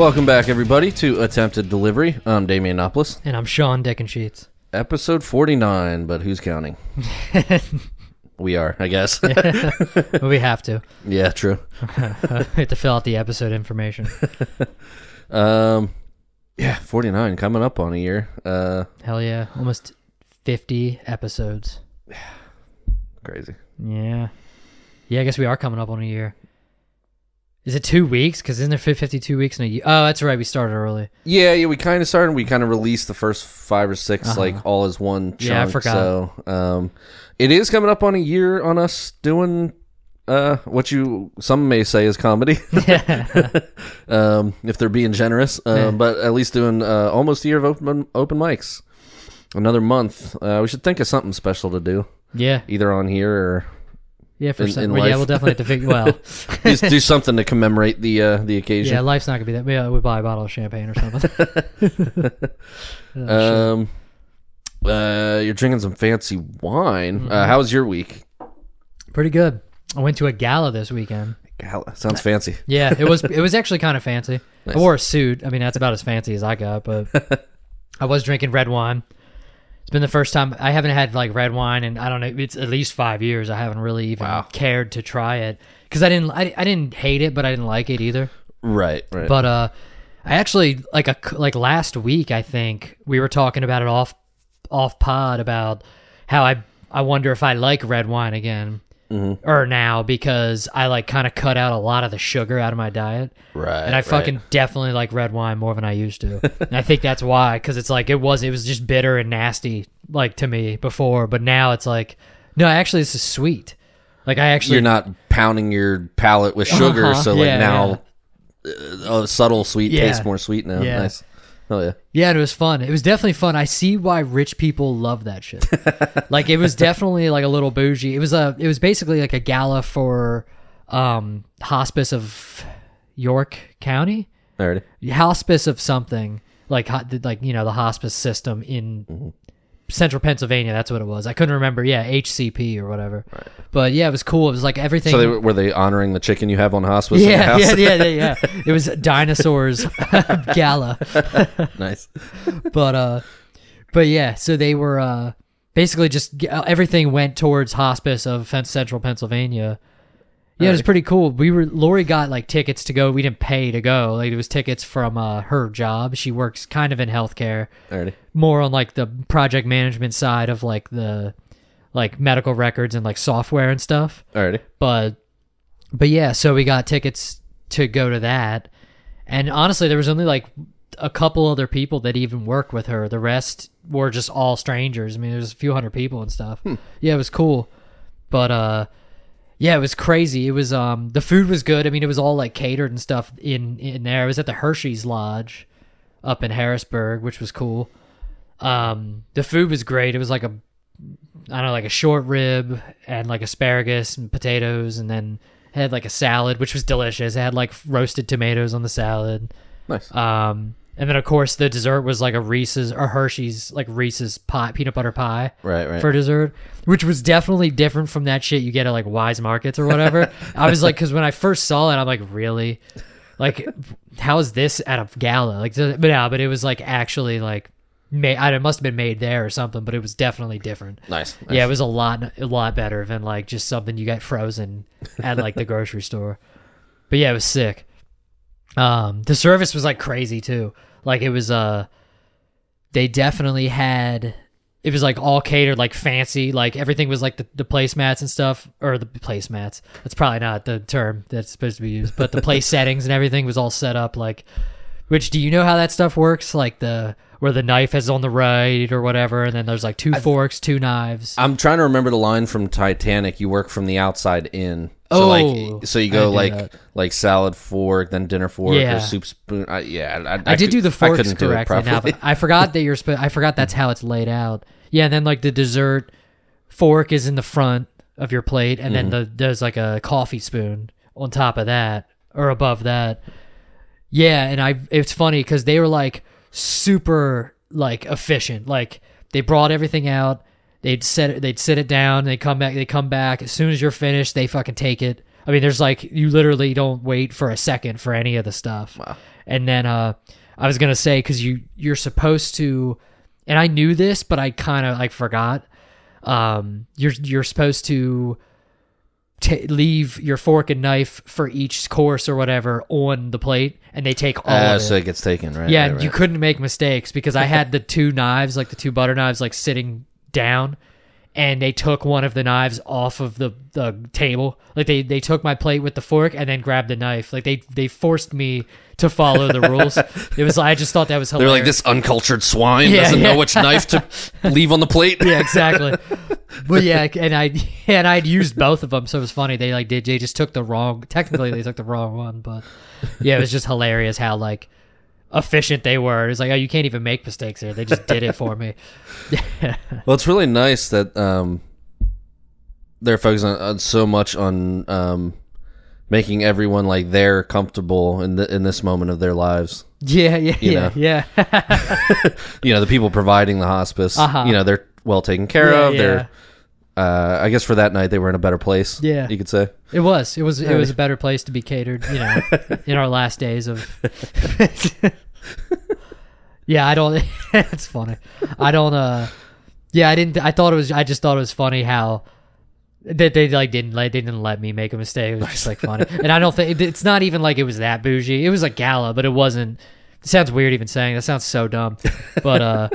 Welcome back, everybody, to Attempted Delivery. I'm Damianopoulos. And I'm Shawn Sheets. Episode 49, but who's counting? we are, I guess. we have to. yeah, true. we have to fill out the episode information. Um, yeah, 49, coming up on a year. Uh, Hell yeah. Almost 50 episodes. crazy. Yeah. Yeah, I guess we are coming up on a year. Is it two weeks? Because isn't there 52 weeks in a year? Oh, that's right. We started early. Yeah, yeah, we kind of started. We kind of released the first five or 6 Uh-huh. like all as one chunk. Yeah, I forgot. So, um, it is coming up on a year on us doing uh what you some may say is comedy. um, if they're being generous. Um, Yeah. but at least doing uh almost a year of open open mics. Another month. Uh, we should think of something special to do, yeah. either on here or Yeah, for In- some. in well, yeah, we'll definitely have to figure. Well, just do something to commemorate the uh the occasion. yeah, life's not going to be that. Yeah, we buy a bottle of champagne or something. Oh. Um, uh, you're drinking some fancy wine. Mm-hmm. Uh, how was your week? Pretty good. I went to a gala this weekend. Gala. Sounds fancy. Yeah, it was it was actually kind of fancy. Nice. I wore a suit. I mean, that's about as fancy as I got, but I was drinking red wine. It's been the first time I haven't had like red wine, and I don't know. It's at least five years. I haven't really even Wow. cared to try it because I didn't. I, I didn't hate it, but I didn't like it either. Right, right. But uh, I actually like a like last week. I think we were talking about it off off pod about how I I wonder if I like red wine again. Mm-hmm. Or now because I like kind of cut out a lot of the sugar out of my diet, right. and I right. fucking definitely like red wine more than I used to. and I think that's why, because it's like it was it was just bitter and nasty like to me before, but now it's like no, actually this is sweet. Like I actually you're not pounding your palate with sugar, Uh-huh, so like yeah, now uh, a subtle sweet Yeah. tastes more sweet now. Yeah. Nice. Oh yeah. Yeah, it was fun. It was definitely fun. I see why rich people love that shit. like it was definitely like a little bougie. It was a it was basically like a gala for um hospice of York County. Alrighty. Hospice of something. Like like you know the hospice system in central Pennsylvania, that's what it was. I couldn't remember. Yeah, HCP or whatever. But yeah, it was cool. It was like everything So they were, were they honoring the chicken you have on hospice? yeah, house? yeah, yeah, yeah, yeah. It was dinosaurs gala. nice. but uh but yeah so they were uh basically just uh, everything went towards hospice of central pennsylvania yeah it was pretty cool. We were lori got like tickets to go. We didn't pay to go. Like it was tickets from uh her job. She works kind of in healthcare. Alrighty. more on like the project management side of like the like medical records and like software and stuff. Alrighty. but but yeah so we got tickets to go to that. And honestly there was only like a couple other people that even work with her. The rest were just all strangers. I mean there's a few hundred people and stuff. Yeah it was cool. But uh yeah it was crazy it was um the food was good i mean it was all like catered and stuff in in there it was at the hershey's lodge up in harrisburg which was cool um the food was great it was like a I don't know, like a short rib and like asparagus and potatoes, and then had like a salad, which was delicious. It had like roasted tomatoes on the salad. Nice. Um, and then of course the dessert was like a Reese's or Hershey's like Reese's pie, peanut butter pie right, right. for dessert, which was definitely different from that shit you get at like Weis Markets or whatever. I was like, because when I first saw it, I'm like, really, like, how is this at a gala? Like, but yeah, but it was like actually like made. I it must have been made there or something, but it was definitely different. nice. nice. Yeah, it was a lot, a lot better than like just something you get frozen at like the grocery store. But yeah, it was sick. Um, the service was like crazy too. Like it was, uh, they definitely had. It was like all catered, like fancy, like everything was like the, the placemats and stuff, or the placemats. That's probably not the term that's supposed to be used, but the place settings and everything was all set up like. Which do you know how that stuff works? Like the where the knife is on the right or whatever, and then there's like two forks, two knives. I'm trying to remember the line from Titanic. You work from the outside in. So Oh, like, so you go like that. like salad fork, then dinner fork, Yeah. or soup spoon. I, yeah, I, I, did could- do the forks I couldn't do it correctly now, I forgot that you're supposed. I forgot that's how it's laid out. Yeah, and then like the dessert fork is in the front of your plate, and Mm-hmm. then the, there's like a coffee spoon on top of that or above that. Yeah, and I it's funny because they were like super like efficient. Like they brought everything out. They'd set it. They'd sit it down. They come back. They come back as soon as you're finished. They fucking take it. I mean, there's like you literally don't wait for a second for any of the stuff. Wow. And then uh, I was gonna say because you you're supposed to, and I knew this, but I kind of like forgot. Um, you're you're supposed to ta leave your fork and knife for each course or whatever on the plate, and they take all Uh, of it. so it gets taken, right? Yeah, right, and you couldn't make mistakes because I had the two knives, like the two butter knives, like sitting down, and they took one of the knives off of the, the table. Like they, they took my plate with the fork and then grabbed the knife. Like they they forced me to follow the rules. It was I just thought that was hilarious. They're like this uncultured swine Yeah, doesn't yeah. know which knife to leave on the plate. yeah, exactly. but yeah, and I and I'd used both of them, so it was funny. They like did they just took the wrong. Technically, they took the wrong one, but yeah, it was just hilarious how like efficient they were. It was like, oh, you can't even make mistakes here. They just did it for me. Well, it's really nice that um, they're focusing on, on so much on um, making everyone like they're comfortable in the, in this moment of their lives. yeah, yeah, You yeah, know. yeah. You know, the people providing the hospice. Uh-huh. You know, they're well taken care Yeah, of. yeah. They're. Uh, I guess for that night they were in a better place. Yeah. you could say. It was. It was. It was a better place to be catered. You know, in our last days of. yeah, I don't. it's funny. I don't. Uh. Yeah, I didn't. I thought it was. I just thought it was funny how. That they like didn't like they didn't let me make a mistake. It was just like funny, and I don't think it's not even like it was that bougie. It was a gala, but it wasn't. It sounds weird even saying that. Sounds so dumb, but uh,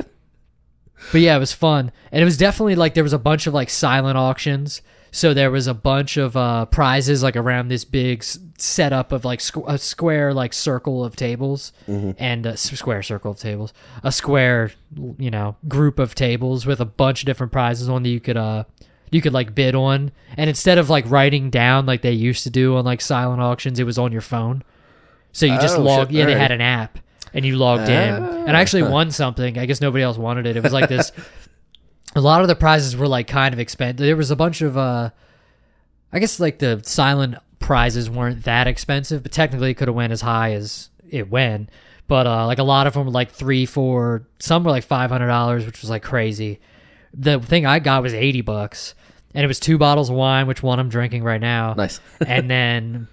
but yeah, it was fun, and it was definitely like there was a bunch of like silent auctions. So there was a bunch of uh, prizes like around this big s- setup of like squ- a square like circle of tables and a s- square circle of tables, a square you know group of tables with a bunch of different prizes on that you could uh you could like bid on, and instead of like writing down like they used to do on like silent auctions, it was on your phone. So you just Oh, log. shit. Yeah, they had an app, and you logged in, and I actually won something. I guess nobody else wanted it. It was like this. a lot of the prizes were like kind of expensive. There was a bunch of, uh I guess like the silent prizes weren't that expensive, but technically it could have went as high as it went. But uh like a lot of them were like three, four. Some were like five hundred dollars, which was like crazy. The thing I got was eighty bucks, and it was two bottles of wine, which one I'm drinking right now Nice. and then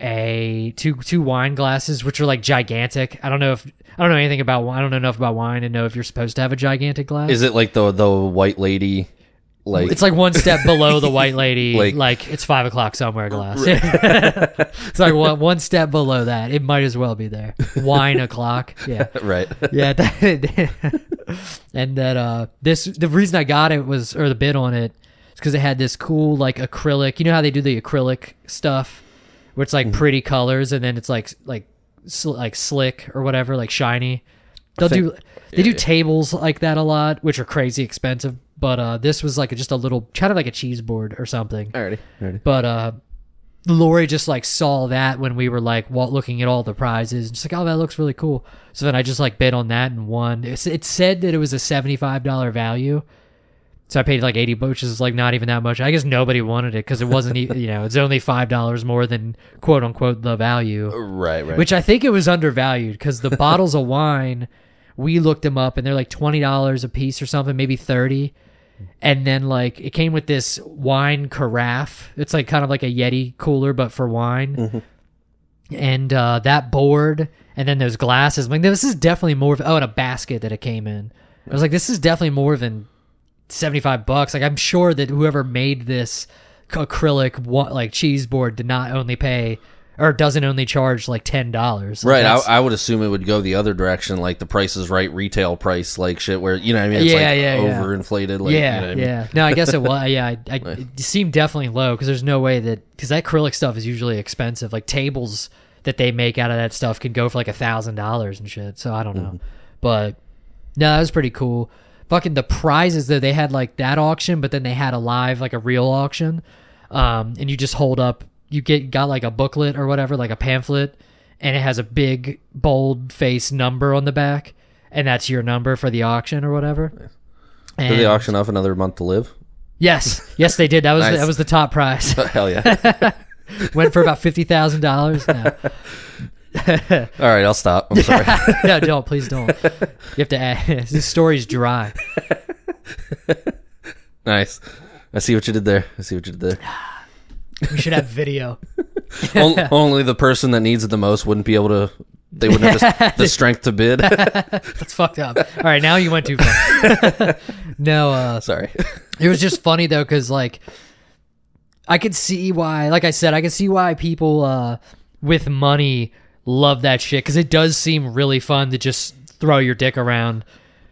a two two wine glasses, which are like gigantic. I don't know if I don't know anything about wine. I don't know enough about wine to know if you're supposed to have a gigantic glass. Is it like the the white lady? Like It's like one step below the white lady. Like- Like, it's five o'clock somewhere glass. it's like one one step below that. It might as well be there. Wine o'clock. Yeah. right. Yeah, that, and that uh this the reason I got it was or the bid on it is because it had this cool like acrylic. You know how they do the acrylic stuff, where it's Mm-hmm. like pretty colors and then it's like like sl- like slick or whatever, like shiny. They'll think- do they do tables like that a lot, which are crazy expensive. But uh this was like a, just a little kind of like a cheese board or something. Alrighty. Alrighty. But uh Lori just like saw that when we were like looking at all the prizes, and she's like, "Oh, that looks really cool." So then I just like bid on that and won. It said that it was a seventy-five dollar value, so I paid like eighty, bucks, which is like not even that much. I guess nobody wanted it because it wasn't, you know, it's only five dollars more than quote unquote the value, Right. Right. which I think it was undervalued because the bottles of wine we looked them up and they're like twenty dollars a piece or something, maybe thirty and then like it came with this wine carafe. It's like kind of like a Yeti cooler, but for wine. And uh, that board, and then those glasses. I'm like, this is definitely more. Of, oh, and a basket that it came in. I was like, this is definitely more than seventy five bucks. Like I'm sure that whoever made this acrylic like cheese board did not only pay or doesn't only charge like ten dollars. Right, I, I would assume it would go the other direction, like the Price is Right retail price, like shit, where you know what I mean. It's Yeah, like yeah, yeah. overinflated. Like, yeah, you know what I mean? yeah. No, I guess it was. Yeah, I, I, it seemed definitely low because there's no way that because that acrylic stuff is usually expensive. Like tables that they make out of that stuff can go for like a thousand dollars and shit. So I don't know, mm-hmm. but no, that was pretty cool. Fucking the prizes though, they had like that auction, but then they had a live like a real auction, um, and you just hold up. You get got like a booklet or whatever, like a pamphlet, and it has a big bold face number on the back, and that's your number for the auction or whatever. Did they auction off another month to live? Yes, yes, they did. That was Nice. that was the top prize. Hell yeah! Went for about fifty thousand dollars. All right, I'll stop. I'm sorry. no, don't please don't. You have to add. This story's dry. nice. I see what you did there. I see what you did there. We should have video. On- only the person that needs it the most wouldn't be able to they wouldn't have the, the strength to bid. That's fucked up. All right, now you went too far. no, uh, Sorry. it was just funny though, because like I could see why, like I said, I could see why people uh, with money love that shit because it does seem really fun to just throw your dick around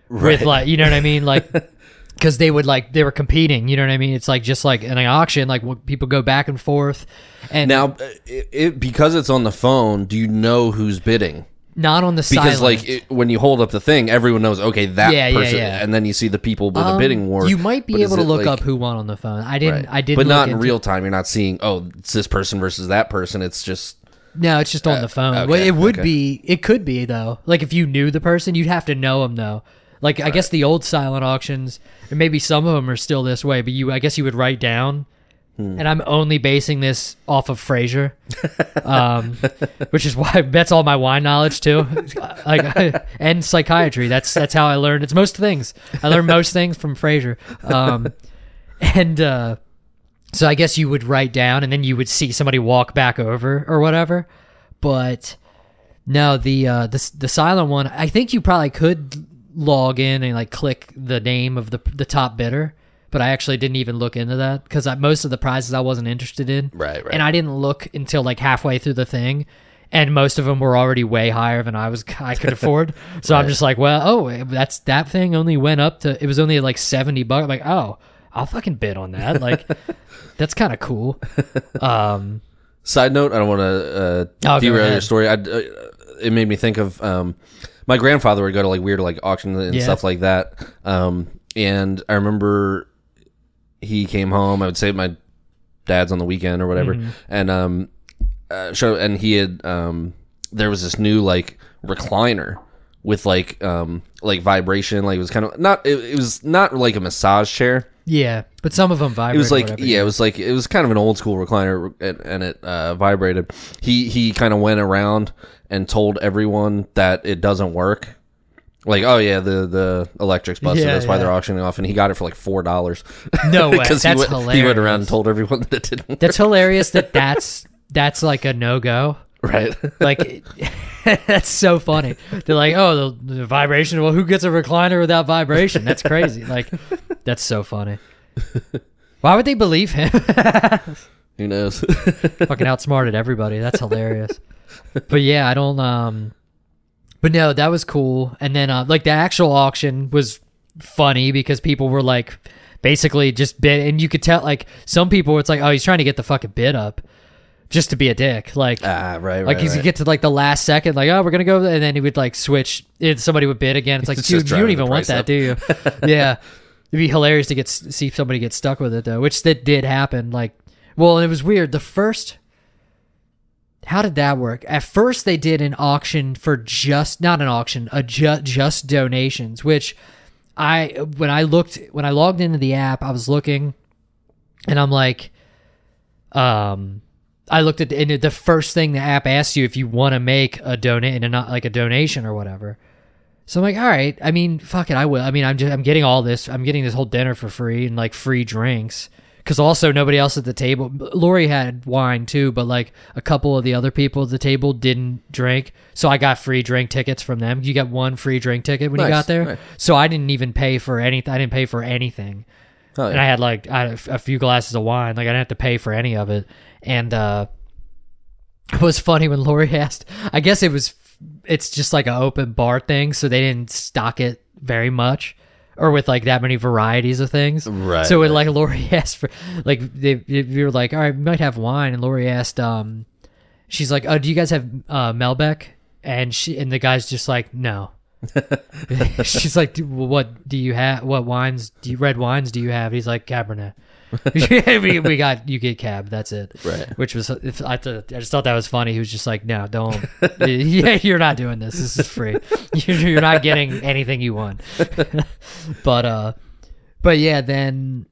with like, you know what I mean, like. Because they would like they were competing, you know what I mean. It's like just like an auction, like people go back and forth, and Now, it, it, because it's on the phone, do you know who's bidding? not on the Because silent. like it, when you hold up the thing, everyone knows. Okay, that Yeah, yeah, person, yeah. and then you see the people with the Um, bidding war. You might be able to look like- up who won on the phone. I didn't. Right. I didn't. but not in real time. You're not seeing. Oh, it's this person versus that person. It's just No, it's just on the phone. okay, well, it would okay. be. It could be though. Like if you knew the person, you'd have to know them though. Like I guess the old silent auctions, and maybe some of them are still this way. But you, I guess you would write down. Hmm. And I'm only basing this off of Frasier, um, which is why that's all my wine knowledge too, like and psychiatry. That's that's how I learned. It's most things. I learned most things from Frasier, um, and uh, so I guess you would write down, and then you would see somebody walk back over or whatever. But no, the uh, the the silent one, I think you probably could log in and like click the name of the the top bidder. But I actually didn't even look into that because most of the prizes I wasn't interested in. Right, right. And I didn't look until like halfway through the thing, and most of them were already way higher than I was I could afford. So I'm just like, well, oh, that's that thing only went up to it was only like seventy bucks. I'm like, oh, I'll fucking bid on that. Like, that's kind of cool. Um, Side note, I don't want to uh, Oh, derail your story. I, uh, it made me think of um, my grandfather would go to like weird like auctions and Yeah. stuff like that. Um, and I remember he came home. I would say my dad's on the weekend or whatever, Mm-hmm. and um, uh, show and he had um, there was this new like recliner with like um like vibration like it was kind of not it, it was not like a massage chair yeah, but some of them vibrate. it was like yeah, it was like it was kind of an old school recliner, and, and it uh, vibrated. He he kind of went around and told everyone that it doesn't work. Like, oh yeah, the the electric's busted. Yeah, that's why yeah. they're auctioning off, and he got it for like four dollars. No way. because he That's went, hilarious. he went around and told everyone that it didn't. Work. That's hilarious. That that's that's like a no go. right. Like that's so funny. They're like, oh, the, the vibration. Well, who gets a recliner without vibration? That's crazy. Like, that's so funny. Why would they believe him? Who knows? Fucking outsmarted everybody. That's hilarious. But yeah, I don't. Um, but no, that was cool. And then uh, like the actual auction was funny because people were like basically just bid, and you could tell like some people it's like, oh, he's trying to get the fucking bid up just to be a dick. Like ah, right, Like right, he's right. get to like the last second, like oh we're gonna go, and then he would like switch. If somebody would bid again, it's like dude, you don't even want that, up. do you? yeah, it'd be hilarious to get see somebody get stuck with it though, which that did happen. Like, well, it was weird. The first, how did that work? At first, they did an auction for just not an auction, a ju- just donations, which I when I looked when I logged into the app, I was looking, and I'm like, um. I looked at and the first thing the app asks you if you want to make a donate and not like a donation or whatever. So I'm like, all right. I mean, fuck it, I will. I mean, I'm just I'm getting all this. I'm getting this whole dinner for free and like free drinks because also nobody else at the table. Lori had wine too, but like a couple of the other people at the table didn't drink, so I got free drink tickets from them. You got one free drink ticket when you got there, nice. so I didn't even pay for anything. I didn't pay for anything Oh, and. I had like I had a few glasses of wine. Like I didn't have to pay for any of it. And uh, it was funny when Lori asked. I guess it was. It's just like an open bar thing, so they didn't stock it very much, or with like that many varieties of things. Right, So when like Lori asked for, like they, they we were like, all right, we might have wine, and Lori asked, um, she's like, oh, do you guys have uh, Malbec? And she and the guy's just like, no. She's like, "Do- "What do you have? What wines? Do you red wines? Do you have?" He's like, "Cabernet." we, we got you get cab. That's it. Right. Which was if I, th- I just thought that was funny. He was just like, "No, don't. yeah, you're not doing this. This is free. You're, not getting anything you want." but uh, but yeah, then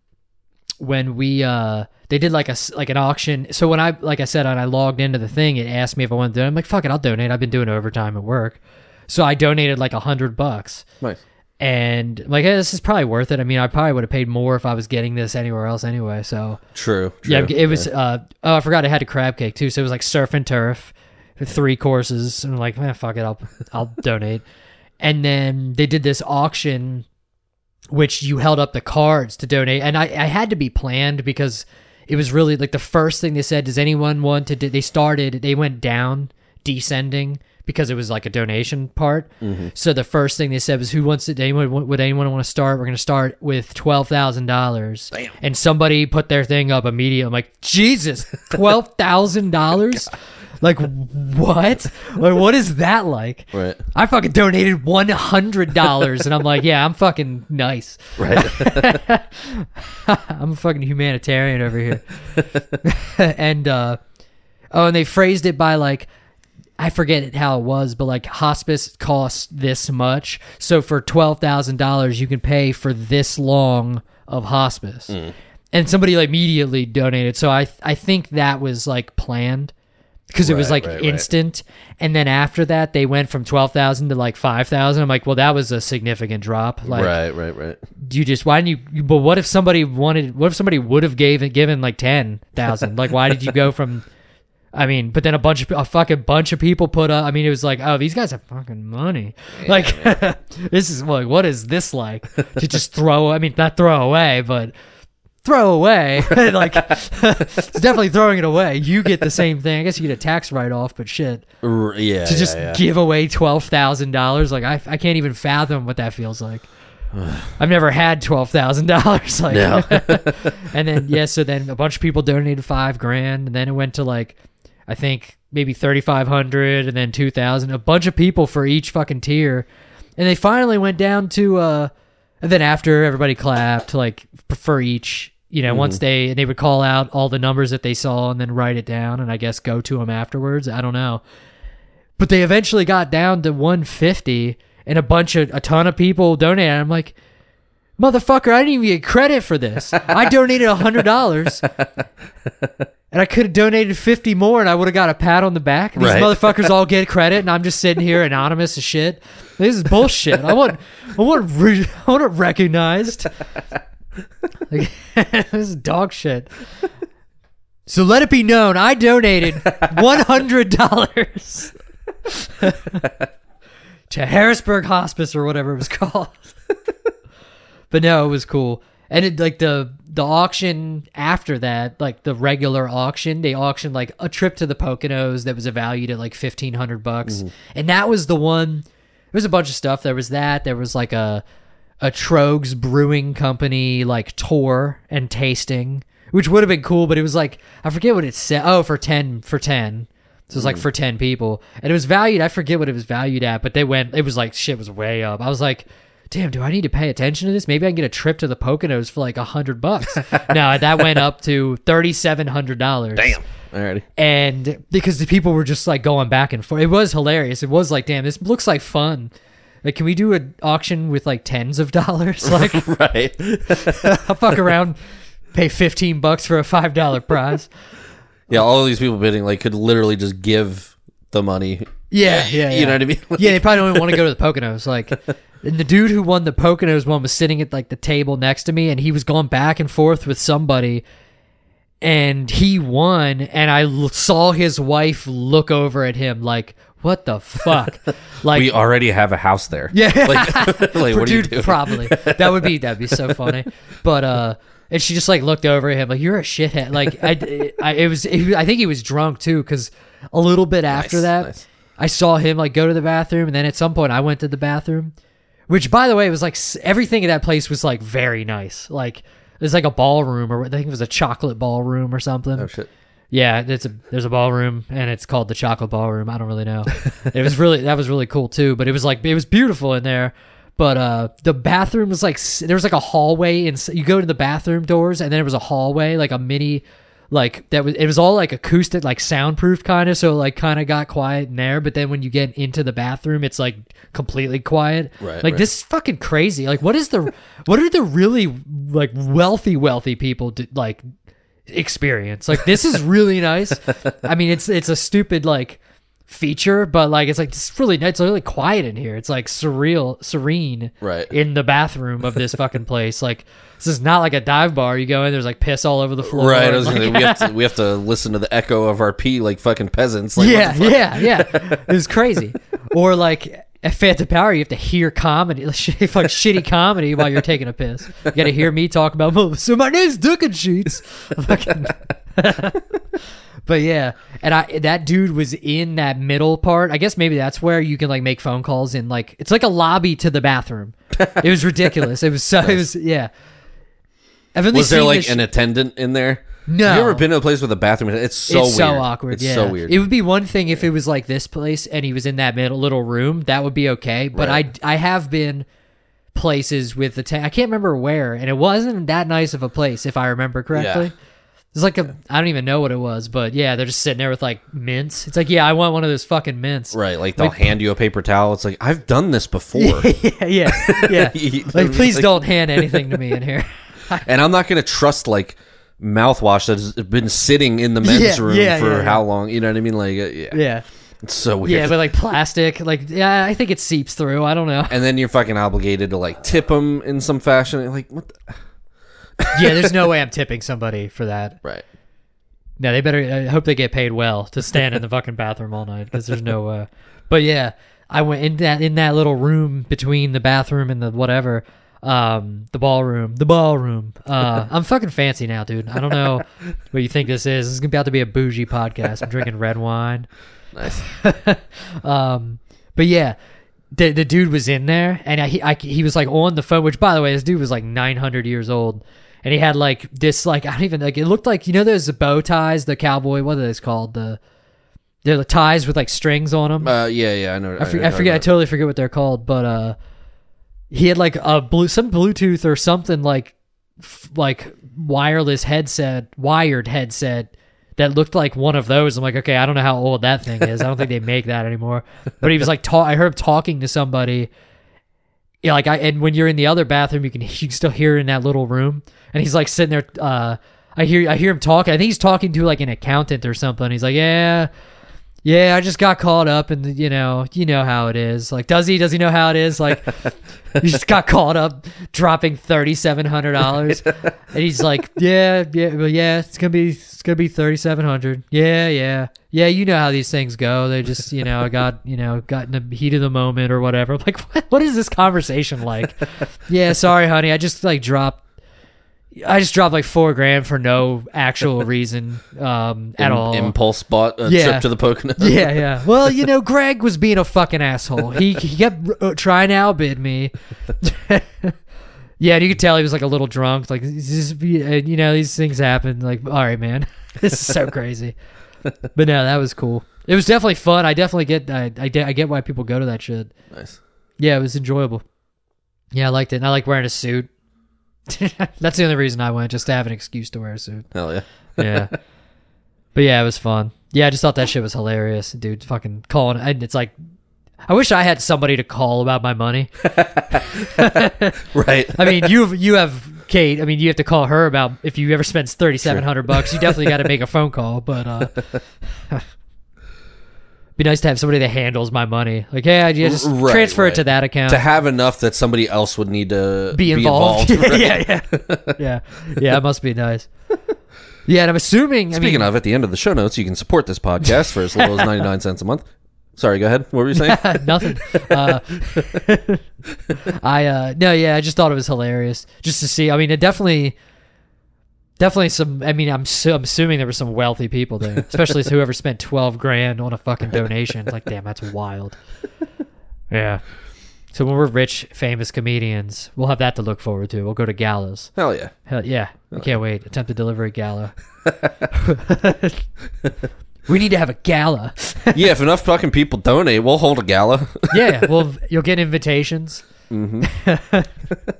when we uh they did like a like an auction so when i like i said and i logged into the thing it asked me if i wanted to do it i'm like fuck it i'll donate i've been doing overtime at work so i donated like a hundred bucks nice. And like hey, this is probably worth it i mean i probably would have paid more if i was getting this anywhere else anyway so True. true. yeah it was uh oh i forgot it had a crab cake too so it was like surf and turf three courses, and I'm like, man, fuck it, I'll I'll donate. And then they did this auction, which you held up the cards to donate, and I I had to be planned because it was really like the first thing they said. Does anyone want to? do They started. They went down, descending because it was like a donation part. So the first thing they said was, "Who wants to? Anyone would anyone want to start? We're going to start with twelve thousand dollars." And somebody put their thing up immediately. I'm like, Jesus, twelve thousand dollars. Like what? Like what is that like? Right. I fucking donated one hundred dollars, and I'm like, yeah, I'm fucking nice. Right. I'm a fucking humanitarian over here. and uh oh, and they phrased it by like I forget how it was, but like hospice costs this much. So for twelve thousand dollars you can pay for this long of hospice. Hmm. And somebody like immediately donated. So I I think that was like planned. Because it was like right, right. instant, and then after that they went from twelve thousand to like five thousand. I'm like, well, that was a significant drop. Like, right. Right. Right. Do you just why didn't you, but what if somebody wanted what if somebody would have gave given like 10,000 like why did you go from I mean but then a bunch of a fucking bunch of people put up I mean it was like oh these guys have fucking money like this is like what is this like to just throw I mean not throw away but throw away like it's definitely throwing it away you get the same thing I guess you get a tax write off but shit R- yeah. to just yeah, yeah. give away twelve thousand dollars. Like I, I can't even fathom what that feels like. I've never had twelve thousand dollars. Like, No. and then yeah, so then a bunch of people donated five grand, and then it went to like, I think maybe thirty five hundred, and then two thousand. A bunch of people for each fucking tier, and they finally went down to. uh And then after everybody clapped, like for each. You know, once they they would call out all the numbers that they saw and then write it down, and I guess go to them afterwards. I don't know but they eventually got down to 150 and a bunch of a ton of people donated i'm like motherfucker i didn't even get credit for this i donated a $100 and i could have donated 50 more and i would have got a pat on the back these Right. motherfuckers all get credit and i'm just sitting here anonymous as shit this is bullshit i want i want re- i want it recognized like, this is dog shit so let it be known i donated $100 to Harrisburg Hospice or whatever it was called. but no, it was cool. And it like the the auction after that, like the regular auction, they auctioned like a trip to the Poconos that was valued at like fifteen hundred bucks, mm-hmm. and that was the one. There was a bunch of stuff. There was that. There was like a a Tröegs Brewing Company like tour and tasting, which would have been cool, but it was like I forget what it said. Oh, for ten for ten. So it was like mm. for ten people, and it was valued. I forget what it was valued at, but they went. It was like shit was way up. I was like, damn, do I need to pay attention to this? Maybe I can get a trip to the Poconos for like a hundred bucks. no, that went up to thirty seven hundred dollars. Damn. Alrighty. And because the people were just like going back and forth, it was hilarious. It was like, damn, this looks like fun. Like, can we do an auction with like tens of dollars? Like, Right. I'll fuck around, pay fifteen bucks for a five dollar prize. Yeah. All of these people bidding like could literally just give the money. Yeah, yeah, You know what I mean? yeah, they probably don't want to go to the Poconos. Like, and the dude who won the Poconos one was sitting at like the table next to me, and he was going back and forth with somebody, and he won. And I l- saw his wife look over at him like, "What the fuck?" Like, we already have a house there. yeah, Like, like what are you dude, doing? probably that would be that'd be so funny. But uh, and she just like looked over at him like, "You're a shithead." Like, I, I it was, it, I think he was drunk too, because a little bit after Nice, that. nice. I saw him like go to the bathroom, and then at some point I went to the bathroom, which by the way was like everything in that place was like very nice. Like there's like a ballroom, or I think it was a chocolate ballroom or something. Oh shit. Yeah, it's a there's a ballroom, and it's called the Chocolate Ballroom. I don't really know. it was really that was really cool too, but it was like it was beautiful in there. But uh, the bathroom was like there was like a hallway, and you go to the bathroom doors, and then there was a hallway, like a mini like that was it was all like acoustic like soundproof kind of so like kind of got quiet in there but then when you get into the bathroom it's like completely quiet. Right, like right. this is fucking crazy. Like what is the what are the really like wealthy wealthy people do, like experience? Like this is really nice. I mean it's it's a stupid like feature, but like it's like it's really nice it's really quiet in here. It's like surreal, serene, Right. in the bathroom of this fucking place. Like this is not like a dive bar. You go in, there's like piss all over the floor. Right. Like- gonna, we have to we have to listen to the echo of our pee like fucking peasants. Like, yeah, yeah, yeah. It was crazy. or like at Phantom Power, you have to hear comedy, like shitty comedy while you're taking a piss. You got to hear me talk about. "Oh, So my name's Duck and Sheets. But yeah, and I that dude was in that middle part. I guess maybe that's where you can like make phone calls in. Like it's like a lobby to the bathroom. It was ridiculous. It was so. It was yeah. I've Was there like this an attendant in there? No. Have you ever been to a place with a bathroom? It's so it's so weird. awkward. It's yeah, so weird. It would be one thing if it was like this place and he was in that middle little room. That would be okay. But Right. I I have been places with the ta- I can't remember where, and it wasn't that nice of a place if I remember correctly. Yeah. It's like a I don't even know what it was, but yeah, they're just sitting there with like mints. It's like yeah, I want one of those fucking mints. right. Like they'll hand you a paper towel. It's like I've done this before, yeah, yeah, yeah. You- like please like- don't hand anything to me in here. and I'm not gonna trust like mouthwash that has been sitting in the men's Yeah, room yeah, for yeah, how long? You know what I mean? Like, uh, yeah, yeah, it's so weird. yeah, but like plastic, like yeah, I think it seeps through. I don't know. and then you're fucking obligated to like tip them in some fashion. Like what? The? Yeah, there's no way I'm tipping somebody for that. Right. No, they better. I hope they get paid well to stand in the fucking bathroom all night because there's no. Uh, but yeah, I went in that in that little room between the bathroom and the whatever, um, the ballroom, the ballroom. Uh, I'm fucking fancy now, dude. I don't know what you think this is. This is about to be a bougie podcast. I'm drinking red wine. Nice. Um, but yeah, the the dude was in there, and I, he I, he was like on the phone. Which, by the way, this dude was like 900 years old, and he had like this like I don't even like it looked like you know those bow ties, the cowboy. What are those called? The they're the ties with like strings on them. Uh, yeah, yeah, I know. I, for, I forget. I totally forget what they're called, but uh, he had like a blue some Bluetooth or something like f- like wireless headset, wired headset that looked like one of those. I'm like, okay, I don't know how old that thing is. I don't think they make that anymore. But he was like, ta- I heard him talking to somebody. Yeah, like I and when you're in the other bathroom, you can you can still hear it in that little room, and he's like sitting there. Uh, I hear I hear him talking. I think he's talking to like an accountant or something. He's like, yeah. Yeah, I just got caught up and you know, you know how it is. Like, does he? Does he know how it is? Like, he just got caught up dropping thirty seven hundred dollars, and he's like, yeah, yeah, well, yeah, it's gonna be, it's gonna be thirty seven hundred. Yeah, yeah, yeah. You know how these things go. They just, you know, I got, you know, got in the heat of the moment or whatever. I'm like, what, what is this conversation like? yeah, sorry, honey, I just like dropped. I just dropped like four grand for no actual reason um, at Im- all. Impulse bought a Yeah. trip to the Poconos. Yeah, yeah. Well, you know, Greg was being a fucking asshole. He he kept uh, trying to outbid me. yeah, and you could tell he was like a little drunk. Like, this is- uh, you know, these things happen. Like, all right, man, this is so crazy. But no, that was cool. It was definitely fun. I definitely get. I I, de- I get why people go to that shit. Nice. Yeah, it was enjoyable. Yeah, I liked it. And I like wearing a suit. That's the only reason I went, just to have an excuse to wear a suit Hell yeah. yeah. but yeah, it was fun. Yeah, I just thought that shit was hilarious, dude. Fucking calling, and it's like, I wish I had somebody to call about my money. Right. I mean, you you have Kate. I mean, you have to call her about if you ever spends thirty seven hundred bucks. You definitely got to make a phone call. But uh, be nice to have somebody that handles my money. Like, hey, I just Right, transfer it to that account. to have enough that somebody else would need to be involved. right? yeah, yeah, yeah, yeah. It must be nice. Yeah, and I'm assuming. I Speaking mean, of, at the end of the show notes, you can support this podcast for as little as 99 cents a month. Sorry, go ahead. What were you saying? Nothing. Uh, I uh no, yeah, I just thought it was hilarious just to see. I mean, it definitely, definitely some. I mean, I'm, I'm assuming there were some wealthy people there, especially whoever spent twelve grand on a fucking donation. It's Like, damn, that's wild. Yeah. So when we're rich, famous comedians, we'll have that to look forward to. We'll go to galas. Hell yeah. Hell yeah, I can't wait. Attempted delivery gala. we need to have a gala. Yeah, if enough fucking people donate, we'll hold a gala. Yeah, well, you'll get invitations. hmm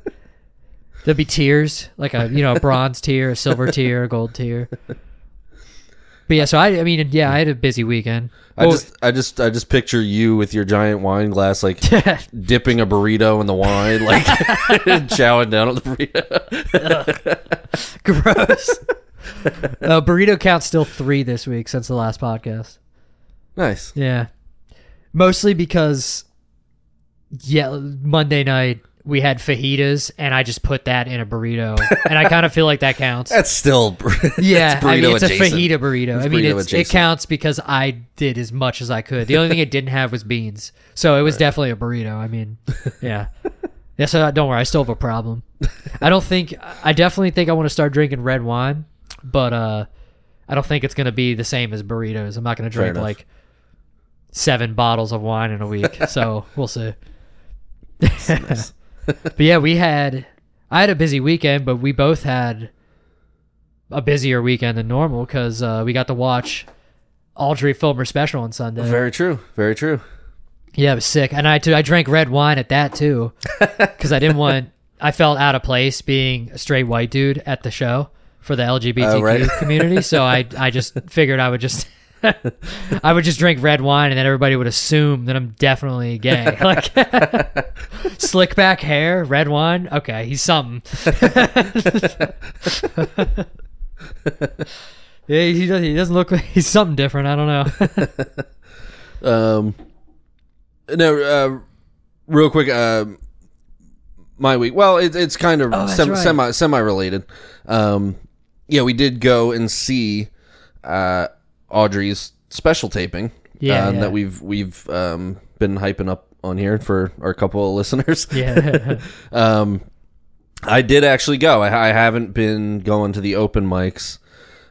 There'll be tiers, like a you know a bronze tier, a silver tier, a gold tier. But yeah, so I, I mean, yeah, I had a busy weekend. I Well, just, I just, I just picture you with your giant wine glass, like dipping a burrito in the wine, like chowing down on the burrito. gross. uh, burrito count's still three this week since the last podcast. Nice. Yeah, Mostly because, yeah, Monday night we had fajitas, and I just put that in a burrito, and I kind of feel like that counts. That's still Yeah, that's I mean, it's adjacent. a fajita burrito. It's I mean, burrito it counts because I did as much as I could. The only thing it didn't have was beans, so it was definitely a burrito. I mean, yeah, yeah. So don't worry, I still have a problem. I don't think I definitely think I want to start drinking red wine, but uh, I don't think it's gonna be the same as burritos. I'm not gonna drink like seven bottles of wine in a week, so we'll see. but yeah, we had I had a busy weekend, but we both had a busier weekend than normal because uh, we got to watch Audrie film her special on Sunday. Very true. Very true. yeah, it was sick, and I too, I drank red wine at that too because I didn't want. I felt out of place being a straight white dude at the show for the LGBTQ Oh, right. community, so I I just figured I would just. I would just drink red wine, and then everybody would assume that I'm definitely gay. Like, slick back hair, red wine. Okay, he's something. yeah, he does, he doesn't look like he's something different. I don't know. Um, no, uh, real quick. Uh, my week. Well, it, it's kind of Oh, sem- right. semi semi related. Um, yeah, we did go and see uh, Audrie's special taping. Yeah, um, yeah. that we've we've um, been hyping up on here for our couple of listeners. yeah, Um, I did actually go. I, I haven't been going to the open mics,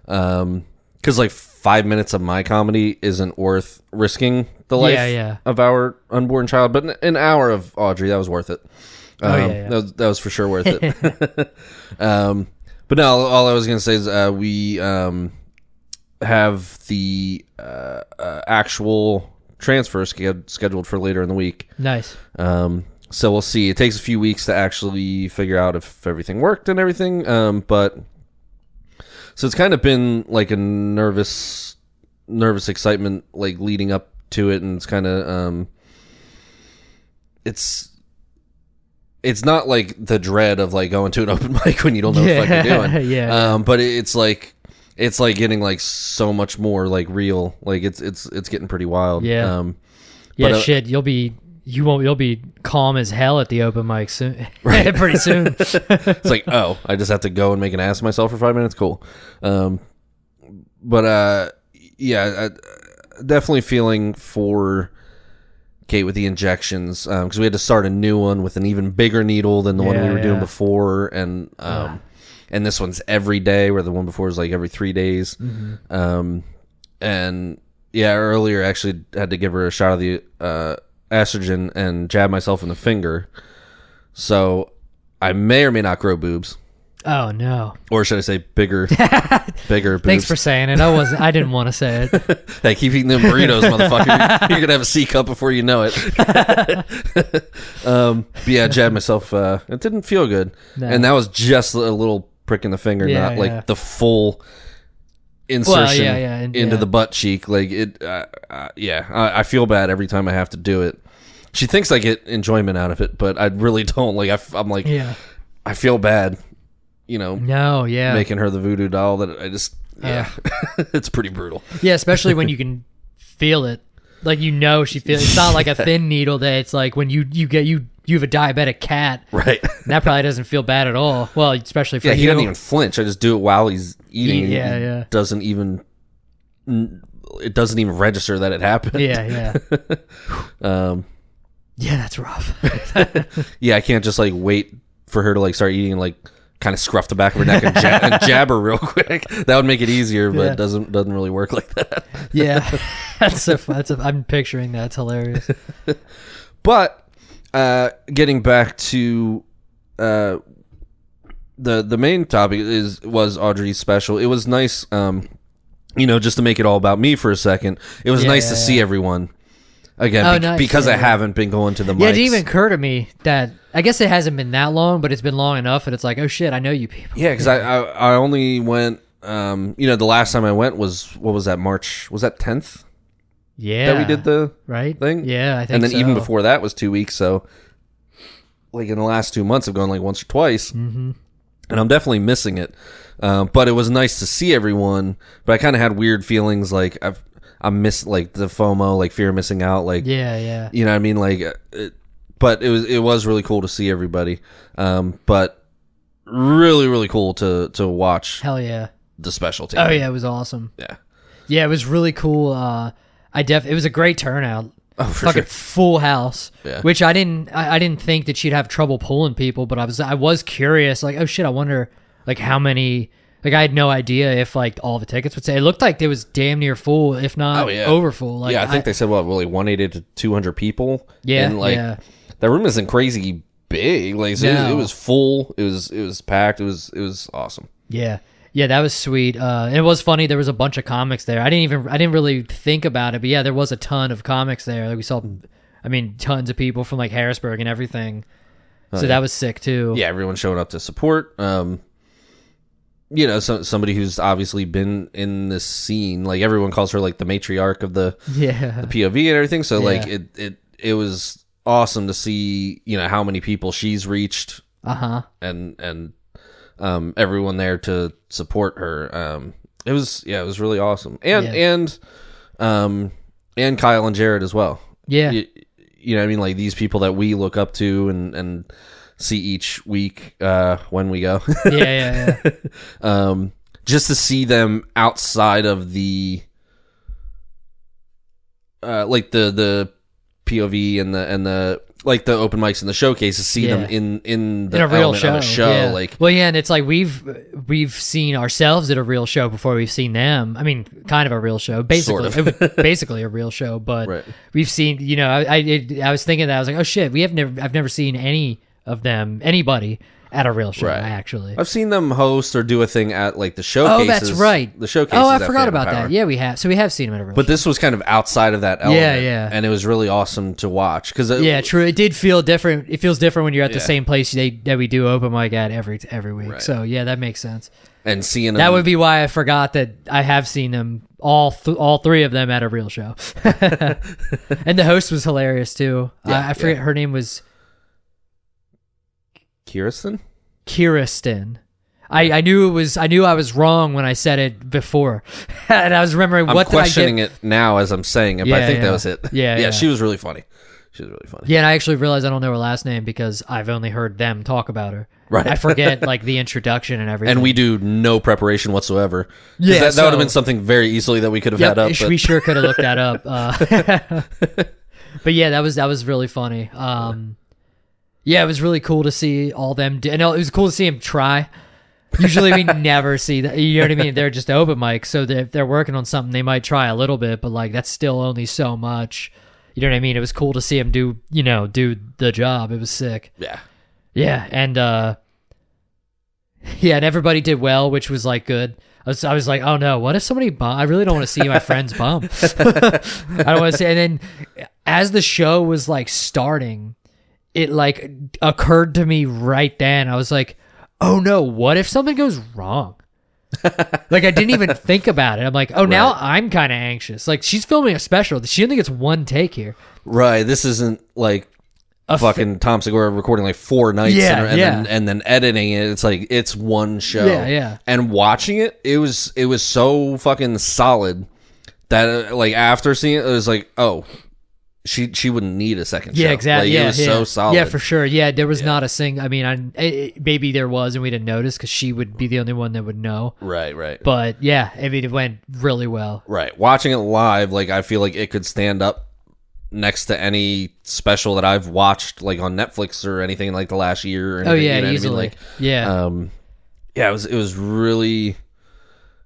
um, because like five minutes of my comedy isn't worth risking the life Yeah, yeah. of our unborn child. But an, hour of Audrey, that was worth it. Um, Oh, yeah, yeah. That, was, that was for sure worth it. um, but no, all I was gonna say is uh, we um have the uh, uh, actual transfer sched- scheduled for later in the week. nice. Um, so we'll see. It takes a few weeks to actually figure out if everything worked and everything. Um, but so it's kind of been like a nervous, nervous excitement, like leading up to it, and it's kind of um, it's it's not like the dread of like going to an open mic when you don't know what the fuck you're doing. Yeah. Um, but it's like it's like getting like so much more like real. Like it's it's it's getting pretty wild. Yeah. Um, Yeah, But, uh, shit. You'll be you won't you'll be calm as hell at the open mic soon. Right. Pretty soon. it's like, oh, I just have to go and make an ass of myself for five minutes. Cool. Um, but uh, yeah, I, definitely feeling for Kate with the injections because we had to start a new one with an even bigger needle than the one we Yeah, were doing before, and um, and this one's every day, where the one before was like every three days. Mm-hmm. Um, and yeah, earlier I actually had to give her a shot of the uh, estrogen and jab myself in the finger. So I may or may not grow boobs, Oh no. or should I say bigger, bigger boobs? Thanks for saying it. I was I didn't want to say it. Hey, keep eating them burritos, motherfucker. You're gonna have a C cup before you know it. um, but yeah, I jabbed myself. Uh, it didn't feel good, No. and that was just a little prick in the finger, Yeah, not like yeah. the full insertion yeah, yeah, into the butt cheek. Like it, uh, uh, yeah. I, I feel bad every time I have to do it. She thinks I get enjoyment out of it, but I really don't. Like I, am like, Yeah. I feel bad. You know, No, yeah. making her the voodoo doll. That I just, yeah, it's pretty brutal. Yeah, especially when you can feel it. Like you know she feels it's not like a thin needle that it's like when you you get you you have a diabetic cat. Right. And that probably doesn't feel bad at all. Well, especially for Yeah, you. he doesn't even flinch. I just do it while he's eating. Yeah, he yeah. Doesn't even. It doesn't even register that it happened. yeah, yeah. Um. Yeah, that's rough. Yeah, I can't just like wait for her to like start eating and like kind of scruff the back of her neck and, jab, and jab her real quick. That would make it easier, but Yeah. it doesn't doesn't really work like that. yeah. That's fun. That's a, I'm picturing that. It's hilarious. But uh, getting back to uh, the the main topic is was Audrie's special. It was nice, um, you know, just to make it all about me for a second. It was Yeah, nice yeah, to yeah. see everyone again Oh, bec- nice, because I yeah. haven't been going to the Yeah, it didn't even occur to me that I guess it hasn't been that long, but it's been long enough and it's like, oh shit, I know you people. Yeah, because I, I I only went. Um, you know, the last time I went was what was that March? Was that tenth Yeah, that we did the right thing? Yeah, I think. and then even before that was two weeks. So, like in the last two months, I've gone like once or twice, mm-hmm. and I'm definitely missing it. Um, but it was nice to see everyone. But I kind of had weird feelings. Like I've I'm miss like the FOMO, like fear of missing out, like Yeah, yeah. you know what I mean, like. uh, It, but it was it was really cool to see everybody. Um, but really really cool to to watch Hell yeah. the special team. Oh yeah, it was awesome. yeah. Yeah, it was really cool. Uh, I def it was a great turnout. Oh, for Fucking sure. full house. Yeah. Which I didn't I, I didn't think that she'd have trouble pulling people, but I was I was curious, like, oh shit, I wonder like how many like I had no idea if like all the tickets would say. It looked like it was damn near full, if not Oh, yeah. over full. Like yeah, I think they said what, really, one eighty to two hundred people. Yeah, and like yeah. that room isn't crazy big. Like so it- No. it, was full. It was it was packed. It was it was awesome. Yeah. Yeah, that was sweet. Uh, it was funny. There was a bunch of comics there. I didn't even I didn't really think about it, but yeah, there was a ton of comics there. Like we saw, I mean, tons of people from like Harrisburg and everything. So that was sick too. Yeah, everyone showing up to support. Um, you know, so, somebody who's obviously been in this scene. Like everyone calls her like the matriarch of the yeah, the POV and everything. So like it it it was awesome to see. You know how many people she's reached uh huh. and and um, everyone there to support her. Um, it was yeah, it was really awesome, and Yeah. and um, and Kyle and Jared as well. Yeah, You, you know, what I mean, like these people that we look up to and and see each week uh, when we go. yeah, yeah, yeah. um, just to see them outside of the uh, like the the POV and the and the like the open mics and the showcases, see them in in the in a real show. of a show. yeah. Like well, yeah, and it's like we've we've seen ourselves at a real show before we've seen them. I mean, kind of a real show, basically, Sort was basically a real show. But Right. we've seen, you know, I I, it, I was thinking that I was like, oh shit, we have never I've never seen any of them, anybody at a real show. Right. Actually, I've seen them host or do a thing at like the showcases. oh, that's right. The showcases. Oh, I forgot Phantom about Power. that. Yeah, we have. So we have seen them at a real. But this was kind of outside of that element. Yeah, yeah. And it was really awesome to watch because Yeah, true. It did feel different. It feels different when you're at the same place they, that we do open mic at every every week. Right. So yeah, that makes sense. and seeing them, That would be why I forgot that I have seen them all th- all three of them at a real show. and the host was hilarious too. Yeah, I, I forget yeah. her name was Kirsten. Kirsten. I, I knew it was I knew I was wrong when I said it before, and I was remembering I'm what did I questioning get. it now as I'm saying it, but I think yeah. that was it. Yeah, yeah, yeah. She was really funny. She was really funny. Yeah, and I actually realized I don't know her last name because I've only heard them talk about her. Right. I forget like the introduction and everything. And we do no preparation whatsoever. Yeah, that, that would have been something very easily that we could have Yep, had up. But we sure could have looked that up. Uh, but yeah, that was that was really funny. Um, yeah, it was really cool to see all them. Do, and it was cool to see him try. Usually, we never see that. You know what I mean? They're just open mics, so they- if they're working on something, they might try a little bit, but like that's still only so much. You know what I mean? It was cool to see him do, you know, do the job. It was sick. yeah, Yeah, and uh yeah, and everybody did well, which was like good. I was, I was like, oh no, what if somebody bum? I really don't want to see my friends bum. I don't want to see. And then as the show was like starting, it like occurred to me right then. I was like, oh no, what if something goes wrong? like I didn't even think about it. I'm like, oh, now I'm kind of anxious. Like she's filming a special. She only gets one take here. right. This isn't like A fucking Tom Segura recording like four nights Yeah, and, and yeah. then and then editing it. It's like it's one show. Yeah, yeah. And watching it, it was it was so fucking solid that uh, like after seeing it, it was like, oh, she she wouldn't need a second. Yeah, show. exactly. Like, yeah, it was yeah. so solid. Yeah, for sure. Yeah, there was not a sing. I mean, I it, maybe there was, and we didn't notice because she would be the only one that would know. right, right. But yeah, I mean, it went really well. Right. Watching it live, like I feel like it could stand up next to any special that I've watched, like on Netflix or anything like the last year. Or Oh yeah, you know what I mean? easily. Like, yeah, um, yeah, it was it was really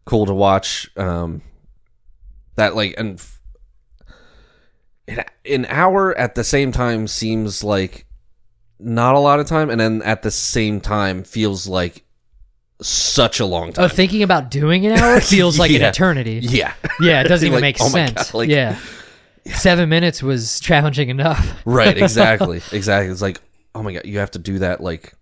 cool to watch. Um, that like and f- an- an hour at the same time seems like not a lot of time, and then at the same time feels like such a long time. oh, time. thinking about doing an hour feels like an eternity. yeah. Yeah, it doesn't even Like, make oh sense. God, like- yeah. seven minutes was challenging enough. Right, exactly, exactly. It's like, oh my god, you have to do that like